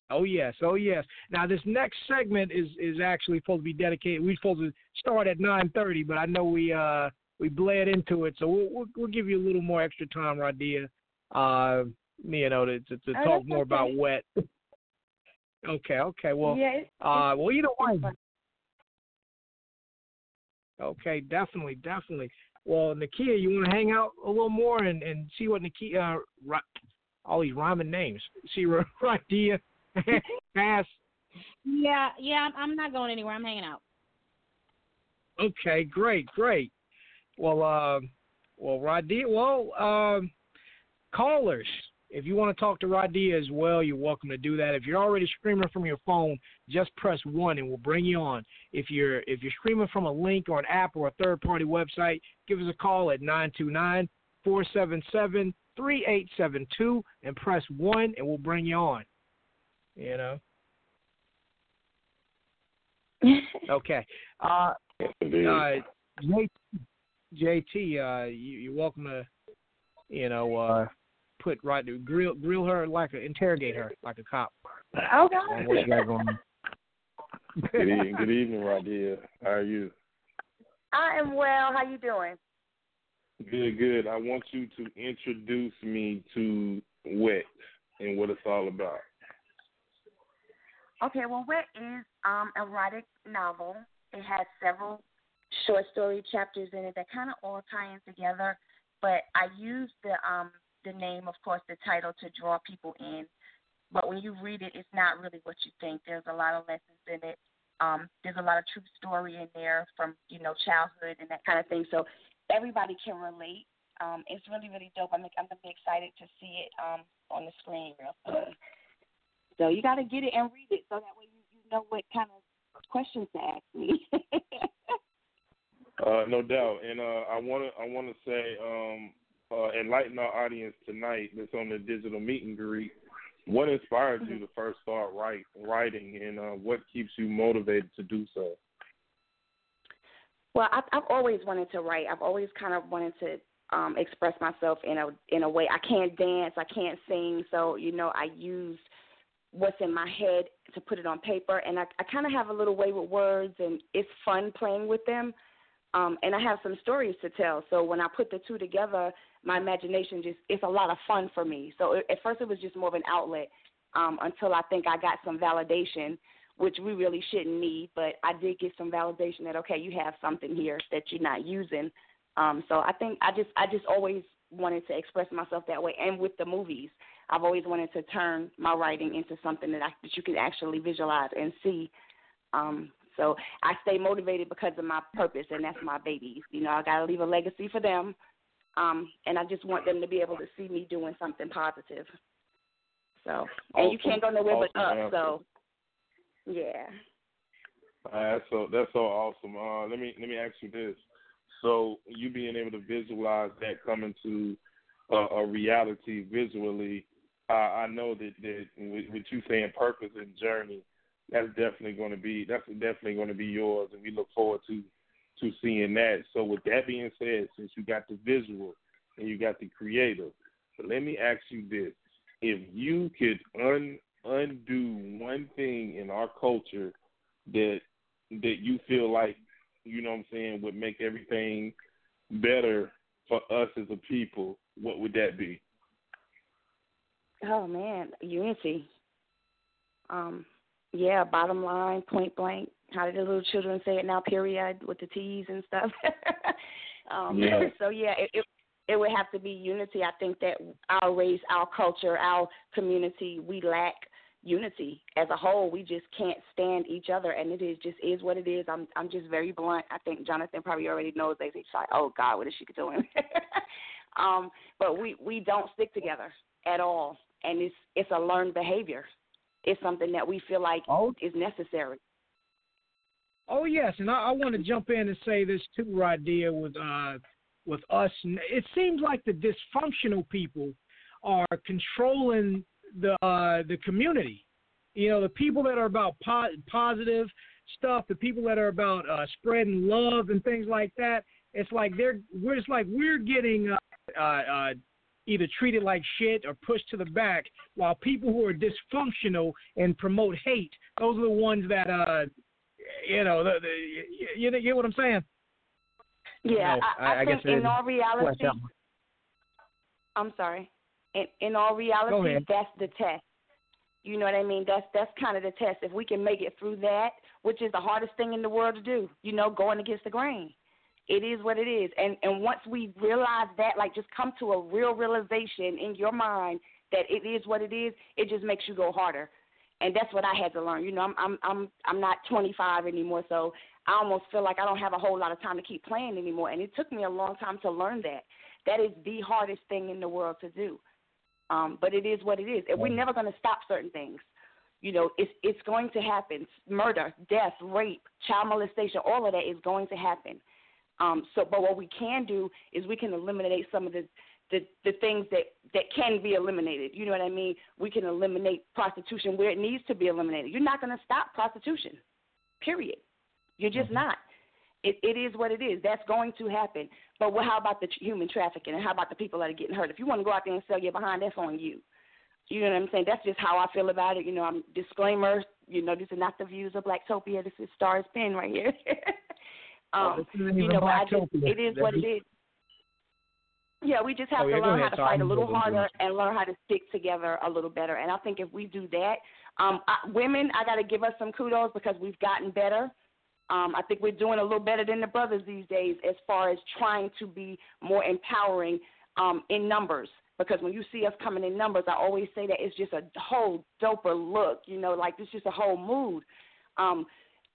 oh yes. Oh yes. Now this next segment is is actually supposed to be dedicated. We're supposed to start at nine thirty, but I know we uh we bled into it, so we'll we'll, we'll give you a little more extra time, Radiah. Uh, you know, to to, to Oh, talk more about wet. Okay. Okay. Well. yeah, it's, Uh, well, you know what? Okay, definitely, definitely. Well, Nikia, you want to hang out a little more and, and see what Nikia, uh, all these rhyming names. See Radiah has. Yeah, yeah. I'm, not going anywhere. I'm hanging out. Okay, great, great. Well, uh, well, Radiah, well, um, callers, if you want to talk to Radiah as well, you're welcome to do that. If you're already streaming from your phone, just press one and we'll bring you on. If you're if you're streaming from a link or an app or a third party website, give us a call at 929-477-3872 and press one and we'll bring you on. You know. Okay. Uh, Indeed. uh, J- JT, uh, you, you're welcome to, you know, uh, put right to grill grill her like a interrogate her like a cop. Oh on what you got going on. good evening, good evening, Radiah. How are you? I am well. How you doing? Good, good. I want you to introduce me to Wet and what it's all about. Okay, well, Wet is um erotic novel. It has several short story chapters in it that kind of all tie in together. But I use the um the name, of course, the title to draw people in. But when you read it, it's not really what you think. There's a lot of lessons in it. Um, there's a lot of true story in there from you know childhood and that kind of thing. So everybody can relate. Um, it's really really dope. I'm I'm gonna be excited to see it um on the screen real soon. So you got to get it and read it so that way you, you know what kind of questions to ask me. Uh, no doubt, and uh, I want to I want to say um, uh, enlighten our audience tonight that's on the digital meet and greet. What inspired you to first start write, writing, and uh, what keeps you motivated to do so? well, I, I've always wanted to write. I've always kind of wanted to um, express myself in a in a way. I can't dance. I can't sing. So you know, I use what's in my head to put it on paper, and I, I kind of have a little way with words, and it's fun playing with them. Um, and I have some stories to tell. So when I put the two together, my imagination just it's a lot of fun for me. So it, at first it was just more of an outlet um, until I think I got some validation, which we really shouldn't need. But I did get some validation that okay, you have something here that you're not using. Um, so I think I just I just always wanted to express myself that way. And with the movies, I've always wanted to turn my writing into something that I that you can actually visualize and see. Um, so I stay motivated because of my purpose, and that's my babies. You know, I got to leave a legacy for them, um, and I just want them to be able to see me doing something positive. So, and you can't go nowhere but Awesome up. So, yeah. Uh, that's so that's so awesome. Uh, let me let me ask you this: so you being able to visualize that coming to uh, a reality visually, uh, I know that that with, with you saying purpose and journey, that's definitely going to be that's definitely going to be yours, and we look forward to to seeing that. So with that being said, since you got the visual and you got the creative, let me ask you this: If you could un undo one thing in our culture that that you feel like you know what I'm saying would make everything better for us as a people, what would that be? Oh man, unity. Um, yeah, bottom line, point blank. How did the little children say it now? Period with the T's and stuff. um, Yeah. So yeah, it, it it would have to be unity. I think that our race, our culture, our community, we lack unity as a whole. We just can't stand each other, and it is just is what it is. I'm I'm just very blunt. I think Jonathan probably already knows. That he's like, oh God, what is she doing? um, but we we don't stick together at all, and it's it's a learned behavior. It's something that we feel like Oh. is necessary. Oh yes, and I, I want to jump in and say this too, Radiah, with uh, with us. It seems like the dysfunctional people are controlling the uh, the community. You know, the people that are about po- positive stuff, the people that are about uh, spreading love and things like that. It's like they're we're it's like we're getting uh, uh, uh, either treated like shit or pushed to the back, while people who are dysfunctional and promote hate, those are the ones that uh, you know, the, the, you, you get what I'm saying? Yeah, No, I, I- I, I guess think in is. all reality, I'm sorry. In in all reality, that's the test. You know what I mean? That's that's kind of the test. If we can make it through that, which is the hardest thing in the world to do, you know, going against the grain. It is what it is. And and once we realize that, like just come to a real realization in your mind that it is what it is, it just makes you go harder. And that's what I had to learn. You know, I'm I'm I'm I'm not 25 anymore, so I almost feel like I don't have a whole lot of time to keep playing anymore. And it took me a long time to learn that. That is the hardest thing in the world to do. Um, but it is what it is. And we're never going to stop certain things. You know, it's it's going to happen. Murder, death, rape, child molestation, all of that is going to happen. Um, so, but what we can do is we can eliminate some of the, the the things that that can be eliminated. You know what I mean? We can eliminate prostitution where it needs to be eliminated. You're not going to stop prostitution. Period. You're just not. It, it is what it is. That's going to happen. But well, how about the human trafficking and how about the people that are getting hurt? If you want to go out there and sell your behind, that's on you. You know what I'm saying? That's just how I feel about it. You know, I'm disclaimer. You know, these are not the views of Blacktopia. This is Stars Pen right here. Um, you know, but I just, it is what it is. Yeah, we just have Oh, to learn how to fight a little harder and learn how to stick together a little better. And I think if we do that, um, I, women, I got to give us some kudos because we've gotten better. Um, I think we're doing a little better than the brothers these days as far as trying to be more empowering um, in numbers. Because when you see us coming in numbers, I always say that it's just a whole doper look. You know, like it's just a whole mood. Um,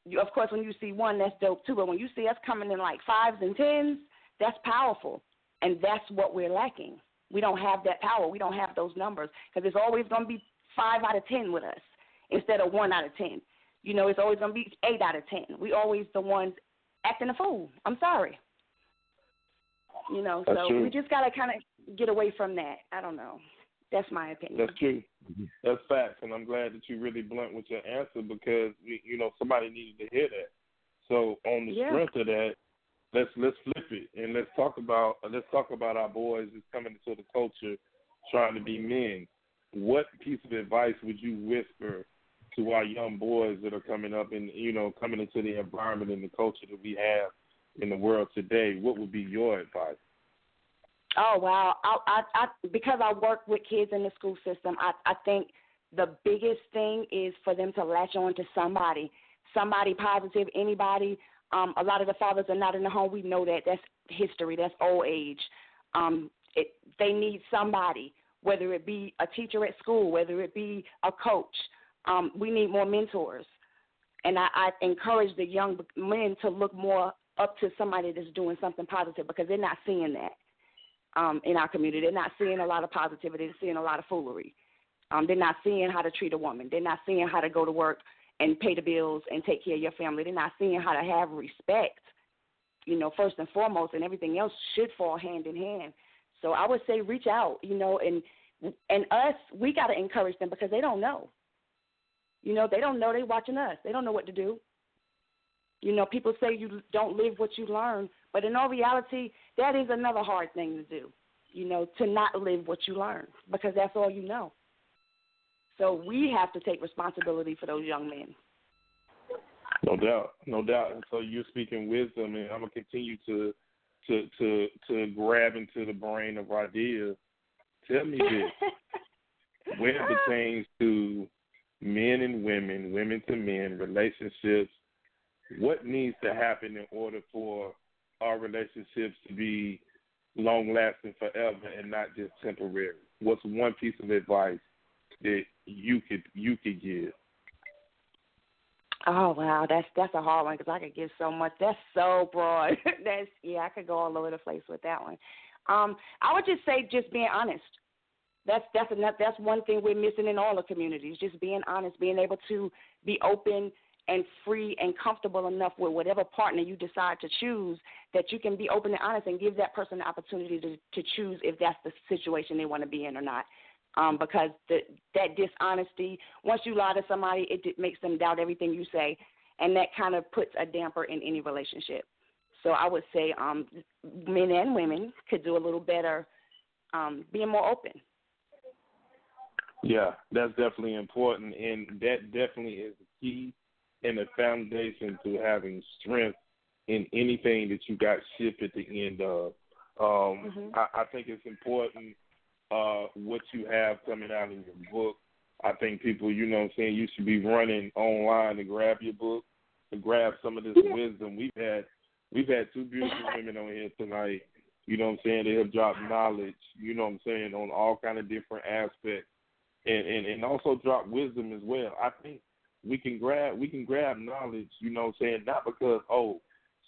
you, of course, when you see one, that's dope too. But when you see us coming in like fives and tens, that's powerful, and that's what we're lacking. We don't have that power. We don't have those numbers because it's always going to be five out of ten with us instead of one out of ten. You know, it's always going to be eight out of ten. We always the ones acting a fool. I'm sorry. You know, That's so true. we just got to kind of get away from that. I don't know. That's my opinion. That's true. Mm-hmm. That's facts, and I'm glad that you really blunt with your answer because you know somebody needed to hear that. So on the Yeah. strength of that, let's let's flip it and let's talk about let's talk about our boys that's coming into the culture, trying to be men. What piece of advice would you whisper to our young boys that are coming up and you know coming into the environment and the culture that we have in the world today? What would be your advice? Oh wow! I, I, I because I work with kids in the school system, I, I think the biggest thing is for them to latch on to somebody, somebody positive, anybody. Um, a lot of the fathers are not in the home. We know that. That's history. That's old age. Um, it, they need somebody, whether it be a teacher at school, whether it be a coach. Um, we need more mentors, and I, I encourage the young men to look more up to somebody that's doing something positive because they're not seeing that um, in our community. They're not seeing a lot of positivity. They're seeing a lot of foolery. Um, they're not seeing how to treat a woman. They're not seeing how to go to work and pay the bills and take care of your family. They're not seeing how to have respect, you know, first and foremost, and everything else should fall hand in hand. So I would say reach out, you know, and and us, we got to encourage them because they don't know. You know, they don't know. They're watching us. They don't know what to do. You know, people say you don't live what you learn, but in all reality, that is another hard thing to do. You know, to not live what you learn because that's all you know. So we have to take responsibility for those young men. No doubt, no doubt. And so you're speaking wisdom, and I'm gonna continue to to to to grab into the brain of ideas. Tell me this: when it pertains to men and women, women to men, relationships, what needs to happen in order for our relationships to be long lasting forever and not just temporary? What's one piece of advice that you could you could give? Oh wow, that's that's a hard one because I could give so much. That's so broad. that's yeah, I could go all over the place with that one. Um, I would just say just being honest. That's that's enough. That's one thing we're missing in all the communities. Just being honest, being able to be open and free and comfortable enough with whatever partner you decide to choose that you can be open and honest and give that person the opportunity to to choose if that's the situation they want to be in or not um, because the, that dishonesty, once you lie to somebody, it, makes them doubt everything you say, and that kind of puts a damper in any relationship. So I would say um, men and women could do a little better um, being more open. Yeah, that's definitely important, and that definitely is the key and the foundation to having strength in anything that you got shipped at the end of. Um, mm-hmm. I, I think it's important uh, what you have coming out in your book. I think people, you know what I'm saying, you should be running online to grab your book, to grab some of this wisdom. We've had we've had two beautiful women on here tonight. You know what I'm saying? They have dropped knowledge, you know what I'm saying, on all kind of different aspects. And, and, and also drop wisdom as well. I think we can grab we can grab knowledge, you know what I'm saying, not because, oh,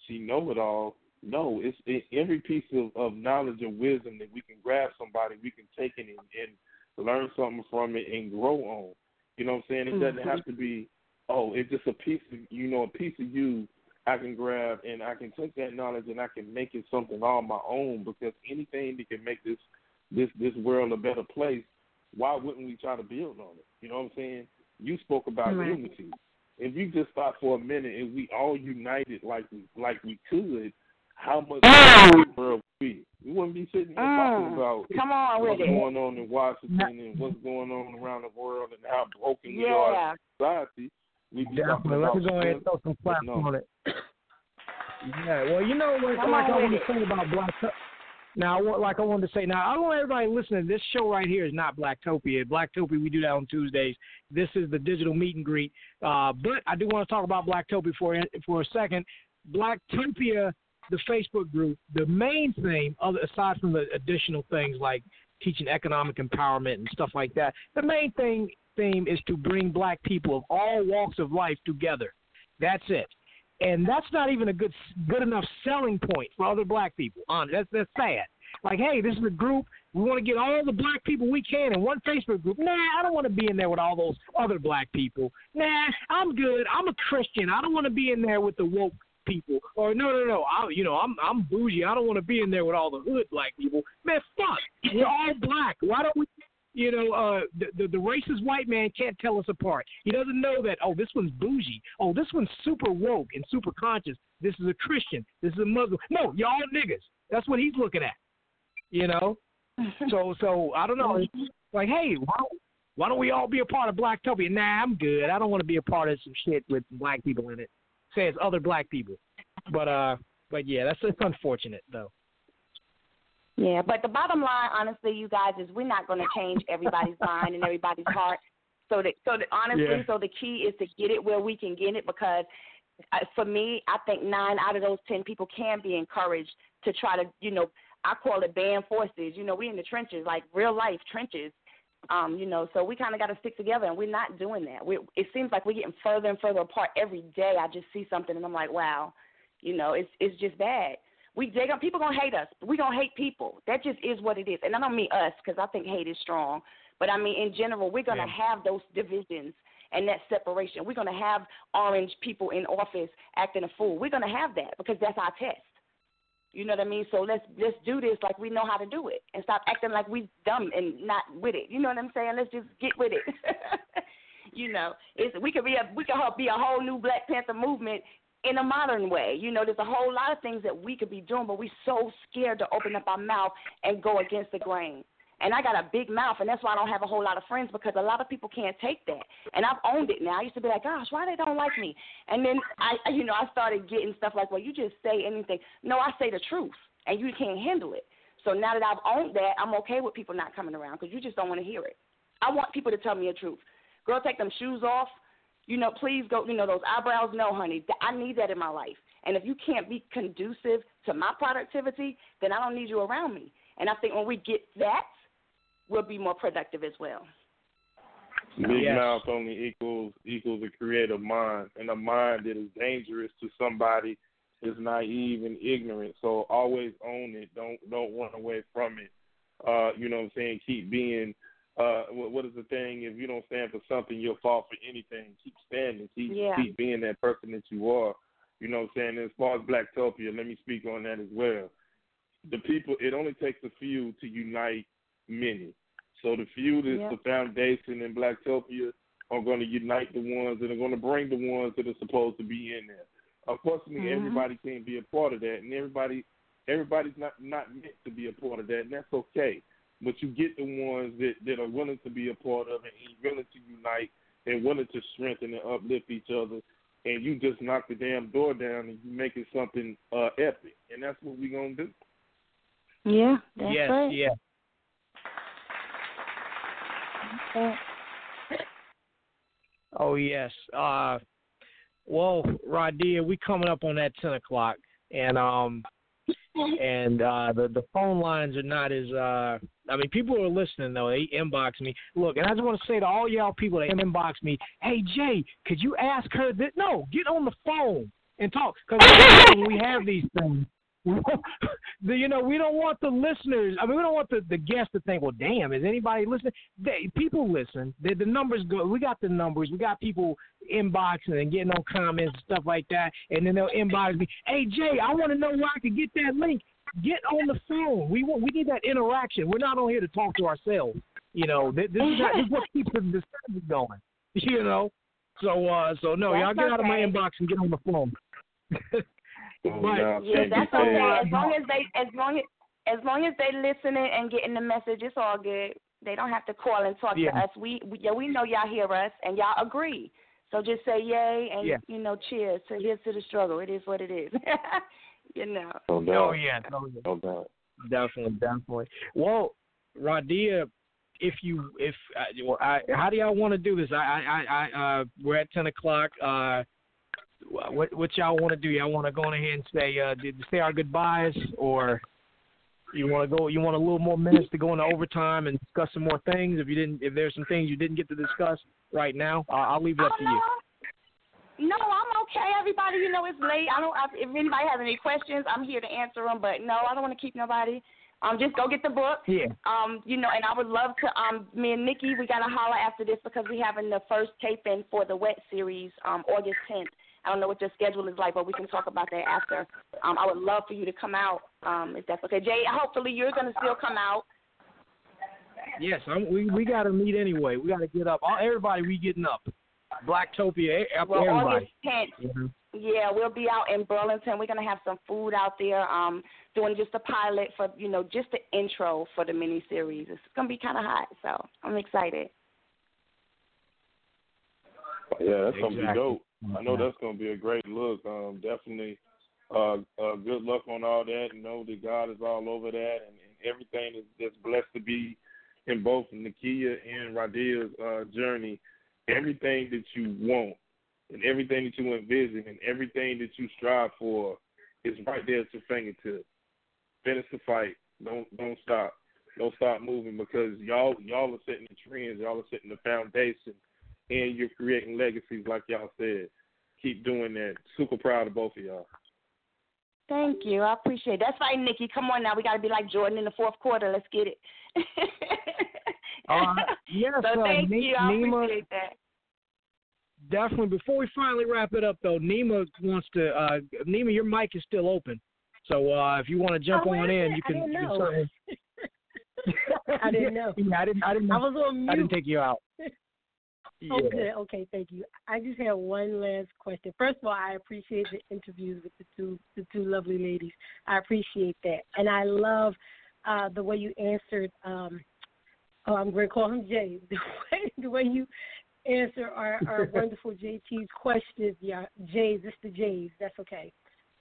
she know it all, no, it's it, every piece of, of knowledge and wisdom that we can grab somebody, we can take it and, and learn something from it and grow on. You know what I'm saying? It mm-hmm. doesn't have to be, oh, it's just a piece of you know, a piece of you I can grab and I can take that knowledge and I can make it something all my own because anything that can make this this this world a better place, why wouldn't we try to build on it? You know what I'm saying? You spoke about right. unity. If you just stop for a minute and we all united like we like we could, how much mm. world we we wouldn't be sitting here mm. talking about Come on what's with going it. on in Washington and what's going on around the world and how broken yeah. we are as society. We be Definitely. Let me go ahead and throw some flaps no. on it. Yeah, well, you know what, Come like I want to say about Black. Now, like I wanted to say, now I want everybody listening. This show right here is not Blacktopia. Blacktopia, we do that on Tuesdays. This is the digital meet and greet. Uh, but I do want to talk about Blacktopia for for a second. Blacktopia the Facebook group, the main thing, aside from the additional things like teaching economic empowerment and stuff like that, the main thing theme is to bring black people of all walks of life together. That's it. And that's not even a good good enough selling point for other black people. On that's that's sad. Like, hey, this is a group. We want to get all the black people we can in one Facebook group. Nah, I don't want to be in there with all those other black people. Nah, I'm good. I'm a Christian. I don't want to be in there with the woke people. Or no, no, no. I, you know, I'm I'm bougie. I don't want to be in there with all the hood black people. Man, fuck. We're all black. Why don't we? You know, uh, the, the the racist white man can't tell us apart. He doesn't know that. Oh, this one's bougie. Oh, this one's super woke and super conscious. This is a Christian. This is a Muslim. No, y'all niggas. That's what he's looking at. You know. so so I don't know. Like, hey, why, why don't we all be a part of Blacktopia? Nah, I'm good. I don't want to be a part of some shit with black people in it says other black people. But uh, but yeah, that's it's unfortunate though. Yeah, but the bottom line, honestly, you guys, is we're not going to change everybody's mind and everybody's heart. So that, so that honestly, yeah. so the key is to get it where we can get it because uh, for me, I think nine out of those ten people can be encouraged to try to, you know, I call it band forces. You know, we in the trenches, like real life trenches, um, you know, so we kind of got to stick together, and we're not doing that. We, it seems like we're getting further and further apart every day. I just see something, and I'm like, wow, you know, it's it's just bad. We they gonna, people gonna hate us. We gonna hate people. That just is what it is. And I don't mean us because I think hate is strong, but I mean in general, we're gonna yeah. have those divisions and that separation. We're gonna have orange people in office acting a fool. We're gonna have that because that's our test. You know what I mean? So let's let's do this like we know how to do it, and stop acting like we dumb and not with it. You know what I'm saying? Let's just get with it. you know, it's we could be a we could be a whole new Black Panther movement in a modern way. You know, there's a whole lot of things that we could be doing, but we're so scared to open up our mouth and go against the grain. And I got a big mouth, and that's why I don't have a whole lot of friends because a lot of people can't take that. And I've owned it now. I used to be like, gosh, why they don't like me? And then I, you know, I started getting stuff like, well, you just say anything. No, I say the truth, and you can't handle it. So now that I've owned that, I'm okay with people not coming around because you just don't want to hear it. I want people to tell me the truth. Girl, take them shoes off. You know, please go. You know, those eyebrows. No, honey, I need that in my life. And if you can't be conducive to my productivity, then I don't need you around me. And I think when we get that, we'll be more productive as well. Big Yes. mouth only equals equals a creative mind, and a mind that is dangerous to somebody is naive and ignorant. So always own it. Don't don't run away from it. Uh, you know what I'm saying? Keep being. Uh, what, what is the thing? If you don't stand for something, you'll fall for anything. Keep standing. Keep Yeah. keep being that person that you are. You know what I'm saying? As far as Blacktopia, let me speak on that as well. The people. It only takes a few to unite many. So the few that's Yep. the foundation in Blacktopia are going to unite the ones that are going to bring the ones that are supposed to be in there. Unfortunately, Mhm. everybody can't be a part of that, and everybody everybody's not not meant to be a part of that, and that's okay. But you get the ones that that are willing to be a part of it, and willing to unite, and willing to strengthen and uplift each other, and you just knock the damn door down and you make it something uh, epic, and that's what we're gonna do. Yeah, that's yes, right. yeah. Oh yes. Uh, well, Radiah, we coming up on that ten o'clock, and um, and uh, the the phone lines are not as uh. I mean, people are listening though. They inbox me. Look, and I just want to say to all y'all people that inbox me, hey Jay, could you ask her that? No, get on the phone and talk because we have these things. The, you know, we don't want the listeners. I mean, we don't want the, the guests to think, "Well, damn, is anybody listening?" They, people listen. The, the numbers go. We got the numbers. We got people inboxing and getting on comments and stuff like that. And then they'll inbox me, "Hey, Jay, I want to know where I can get that link." Get on the phone. We want. We need that interaction. We're not on here to talk to ourselves. You know, this, this is, not, this is what keeps the discussion going. You know. So, uh, so no, y'all That's get out of my inbox and get on the phone. But- Now, Yeah, that's okay. Ted. As long as they, as long as, as long as they listening and getting the message, it's all good. They don't have to call and talk Yeah. to us. We, we, yeah, we know y'all hear us and y'all agree. So just say yay and Yeah. you know, cheers. So here's to the struggle. It is what it is. you know. No doubt. Oh yeah, oh, yeah. No doubt. definitely, definitely. Well, Radiah, if you if uh, well, I, how do y'all want to do this? I I I uh, we're at ten o'clock. Uh, what what y'all want to do? Y'all want to go on ahead and say uh, did say our goodbyes, or you want to go? You want a little more minutes to go into overtime and discuss some more things? If you didn't, if there's some things you didn't get to discuss right now, uh, I'll leave it up to you. No, I'm okay. Everybody, you know, it's late. I don't. I, if anybody has any questions, I'm here to answer them. But no, I don't want to keep nobody. Um, just go get the book. Yeah. Um, you know, and I would love to. Um, me and Nikki, we gotta holler after this because we're having the first taping for the Wet series, um, August 10th. I don't know what your schedule is like, but we can talk about that after. Um, I would love for you to come out, um, if that's okay. Jay, hopefully you're gonna still come out. Yes, I'm, we we got to meet anyway. We got to get up. All, everybody, we getting up. Blacktopia, e- Well, everybody. August 10th. Mhm. Yeah, we'll be out in Burlington. We're gonna have some food out there. Um, doing just a pilot for you know just the intro for the mini series. It's gonna be kind of hot, so I'm excited. Yeah, that's gonna be Exactly. I know that's gonna be a great look. Um, definitely. Uh, uh, good luck on all that. Know that God is all over that, and, and everything is just blessed to be in both Nikia and Radiah's uh, journey. Everything that you want, and everything that you envision, and everything that you strive for, is right there at your fingertips. Finish the fight. Don't don't stop. Don't stop moving because y'all y'all are setting the trends. Y'all are setting the foundation and you're creating legacies like y'all said. Keep doing that. Super proud of both of y'all. Thank you. I appreciate it. That's right, Nikki. Come on now. We gotta be like Jordan in the fourth quarter. Let's get it. Uh, yes, so uh, thank Ne- you. I Nima- appreciate that. Definitely. Before we finally wrap it up, though, Nima wants to. Uh, Nima, your mic is still open, so uh, if you want to jump Oh, on in, it? you I can. didn't you can know. I didn't know. Yeah, I didn't. I didn't. I was on mute. I didn't take you out. Oh, Yeah. good. Okay, thank you. I just have one last question. First of all, I appreciate the interviews with the two the two lovely ladies. I appreciate that, and I love uh, the way you answered. Um, oh, I'm going to call him Jay. The way the way you answer our, our wonderful JT's questions. Yeah, Jays. It's the Jays. That's okay.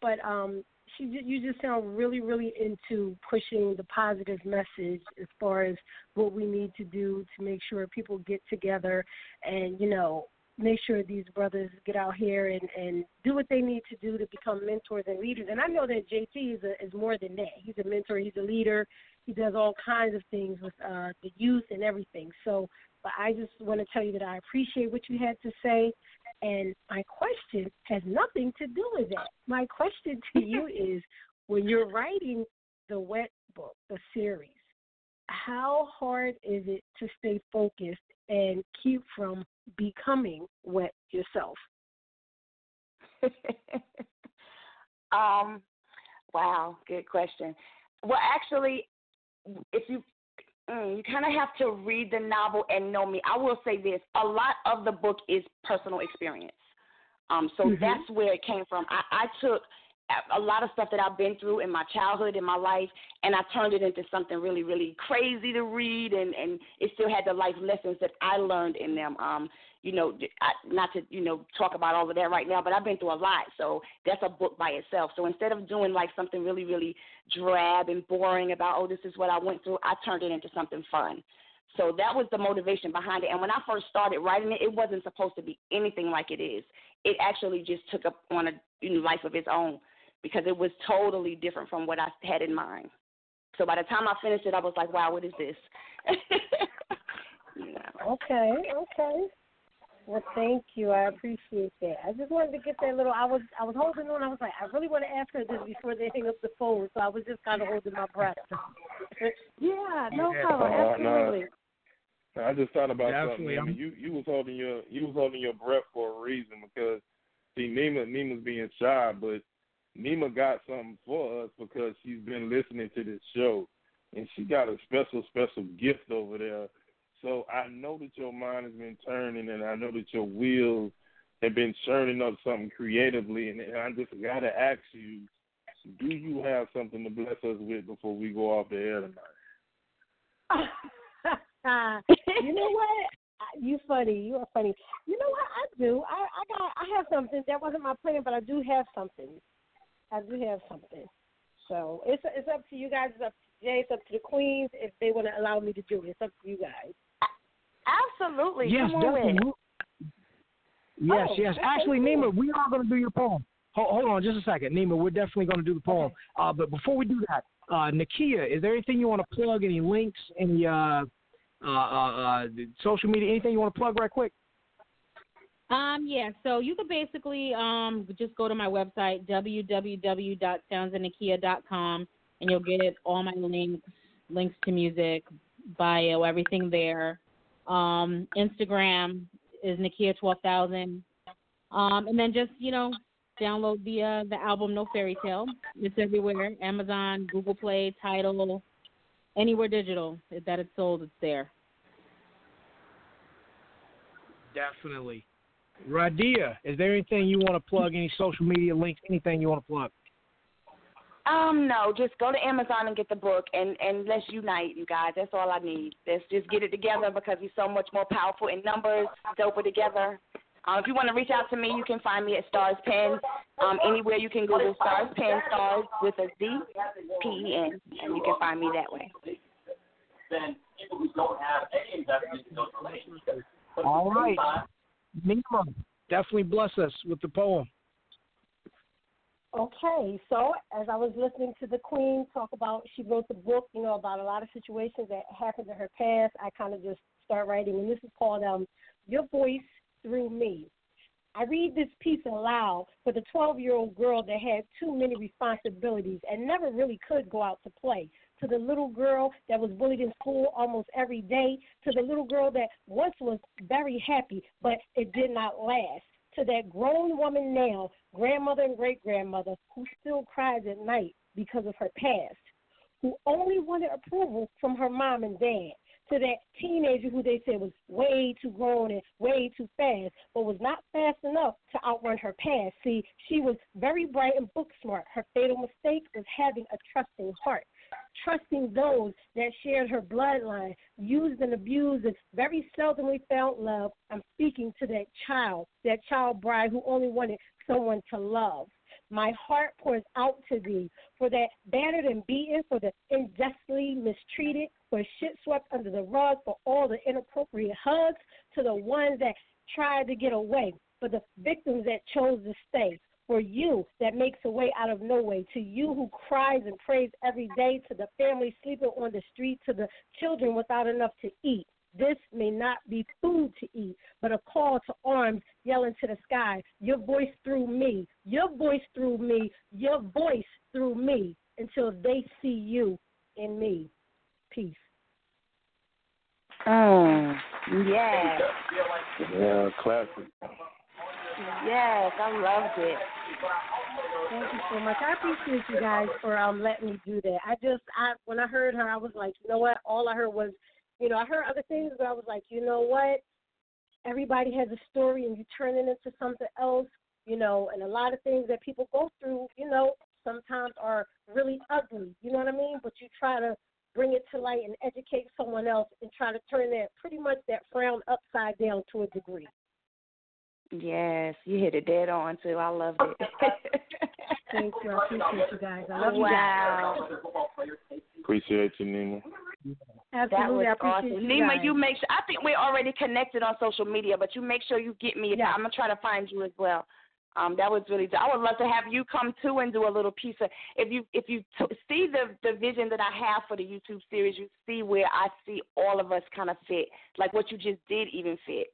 But um, you just sound really really into pushing the positive message as far as what we need to do to make sure people get together and you know make sure these brothers get out here and and do what they need to do to become mentors and leaders. And i know that jt is a, is more than that. He's a mentor he's a leader. He does all kinds of things with uh the youth and everything. So but i just want to tell you that i appreciate what you had to say and my question has nothing to do with that my question to you is when you're writing the wet book the series how hard is it to stay focused and keep from becoming wet yourself? um, wow, good question. Well, actually, if you mm, you kind of have to read the novel and know me. I will say this: a lot of the book is personal experience. Um, so Mhm. that's where it came from. I, I took a- a lot of stuff that I've been through in my childhood, in my life, and I turned it into something really, really crazy to read, and and it still had the life lessons that I learned in them. Um, you know, I, not to you know talk about all of that right now, but I've been through a lot, so that's a book by itself. So instead of doing like something really, really drab and boring about, oh, this is what I went through, I turned it into something fun. So that was the motivation behind it. And when I first started writing it, it wasn't supposed to be anything like it is. It actually just took up on a you know, life of its own because it was totally different from what I had in mind. So by the time I finished it, I was like, wow, what is this? yeah. Okay, okay. Well, thank you. I appreciate that. I just wanted to get that little. I was I was holding on. I was like, I really want to ask her this before they hang up the phone. So I was just kind of holding my breath. yeah, no Yeah. problem. Uh, no. Absolutely. I just thought about Definitely, something. I'm- Nima. You you was holding your you was holding your breath for a reason because see Nima Nima's being shy, but Nima got something for us because she's been listening to this show and she got a special special gift over there. So I know that your mind has been turning and I know that your wheels have been churning up something creatively and I just gotta ask you, do you have something to bless us with before we go off the air tonight? you know what? You funny. You are funny. You know what? I do. I I got. I have something that wasn't my plan, but I do have something. I do have something. So it's it's up to you guys. It's up to Jay. It's up to the queens if they want to allow me to do it. It's up to you guys. Absolutely. Yes, Come on definitely. it. Yes, Oh, yes. okay, Actually, cool. Nima, we are going to do your poem. Hold, hold on just a second. Nima, we're definitely going to do the poem. Uh, but before we do that, uh, Nikia, is there anything you want to plug? Any links? Any uh, uh, uh, uh, social media? Anything you want to plug right quick? Um, yeah, so you could basically um just go to my website www.soundsandnakia.com and you'll get all my links, links to music, bio, everything there. Um, Instagram is Nikia twelve thousand. Um, and then just you know download the uh, the album No Fairy Tale. It's everywhere: Amazon, Google Play, Tidal, anywhere digital that it's sold, it's there. Definitely. Radiah, is there anything you want to plug? Any social media links? Anything you want to plug? Um, no, just go to Amazon and get the book, and and let's unite, you guys. That's all I need. Let's just get it together because we're so much more powerful in numbers, doper together. Um, if you want to reach out to me, you can find me at Stars Pen. Um, anywhere you can Google Stars Pen, Stars with a Z, P E N, and you can find me that way. All right. Nima, definitely bless us with the poem. Okay, so as I was listening to the Queen talk about, she wrote the book, you know, about a lot of situations that happened in her past. I kind of just start writing, and this is called um, "Your Voice Through Me." I read this piece aloud for the 12-year-old girl that had too many responsibilities and never really could go out to play. To the little girl that was bullied in school almost every day. To the little girl that once was very happy, but it did not last to that grown woman now, grandmother and great grandmother, who still cries at night because of her past, who only wanted approval from her mom and dad, to that teenager who they said was way too grown and way too fast, but was not fast enough to outrun her past. See, she was very bright and book smart. Her fatal mistake was having a trusting heart. Trusting those that shared her bloodline, used and abused, and very seldomly felt love. I'm speaking to that child, that child bride who only wanted someone to love. My heart pours out to thee for that battered and beaten, for the unjustly mistreated, for shit swept under the rug, for all the inappropriate hugs, to the ones that tried to get away, for the victims that chose to stay, for you that makes a way out of no way, to you who cries and prays every day, to the family sleeping on the street, to the children without enough to eat. This may not be food to eat, but a call to arms yelling to the sky. Your voice through me, your voice through me, your voice through me until they see you in me. Peace. Mm, yes. Yeah, classic. Yes, I loved it. Thank you so much. I appreciate you guys for um letting me do that. I just I when I heard her I was like, you know what? All I heard was you know, I heard other things but I was like, you know what? Everybody has a story and you turn it into something else, you know, and a lot of things that people go through, you know, sometimes are really ugly. You know what I mean? But you try to bring it to light and educate someone else and try to turn that pretty much that frown upside down to a degree. Yes, you hit it dead on too. I loved it. Thank you. I appreciate you guys. I love wow. you guys. Appreciate you, Nina. Absolutely. That I was appreciate awesome. you Nima, guys. you make sure I think we're already connected on social media, but you make sure you get me. Yeah. I'm gonna try to find you as well. Um, that was really. I would love to have you come too and do a little piece of. If you if you t- see the the vision that I have for the YouTube series, you see where I see all of us kind of fit, like what you just did even fits.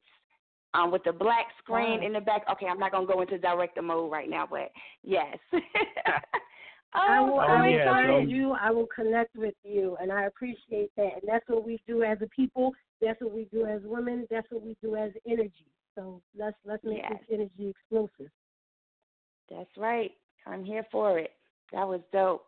Um, with the black screen Wow. in the back. Okay, I'm not gonna go into director mode right now, but yes. I will, oh, I so will yeah, excited. find you. I will connect with you, and I appreciate that. And that's what we do as a people. That's what we do as women. That's what we do as energy. So let's let's make Yes. this energy explosive. That's right. I'm here for it. That was dope.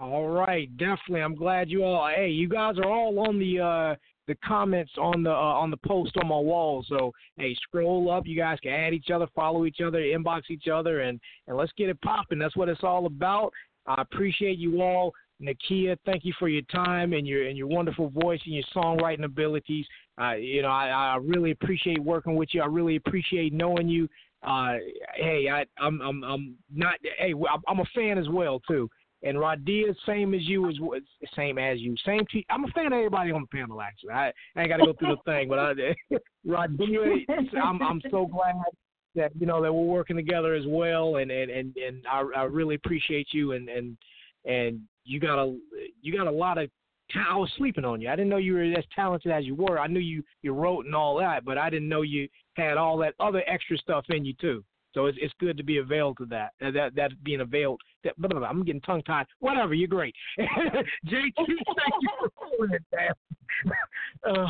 All right, definitely. I'm glad you all. Hey, you guys are all on the uh the comments on the uh, on the post on my wall. So hey, scroll up. You guys can add each other, follow each other, inbox each other, and and let's get it popping. That's what it's all about. I appreciate you all. Nikia, thank you for your time and your and your wonderful voice and your songwriting abilities. Uh, you know, I, I really appreciate working with you. I really appreciate knowing you. Uh, hey, I, I'm I'm I'm not. Hey, I'm- I'm a fan as well too. And Radiah, same as you, as same as you, same. T- I'm a fan of everybody on the panel. Actually, I, I ain't got to go through the thing, but I, I'm I'm so glad that you know that we're working together as well, and and and, and I, I really appreciate you, and and and you got a you got a lot of. I was sleeping on you. I didn't know you were as talented as you were. I knew you you wrote and all that, but I didn't know you had all that other extra stuff in you too. So it's it's good to be availed to that. Uh, That that being availed. That blah, blah, blah. I'm getting tongue tied. Whatever. You're great. JT, thank you for pulling it down. Uh,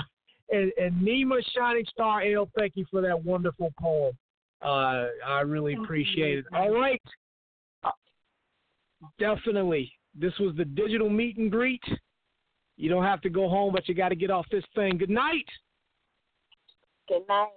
and, and Nima Shining Star L, thank you for that wonderful poem. Uh, I really appreciate it. All right. Uh, definitely. This was the digital meet and greet. You don't have to go home, but you got to get off this thing. Good night. Good night.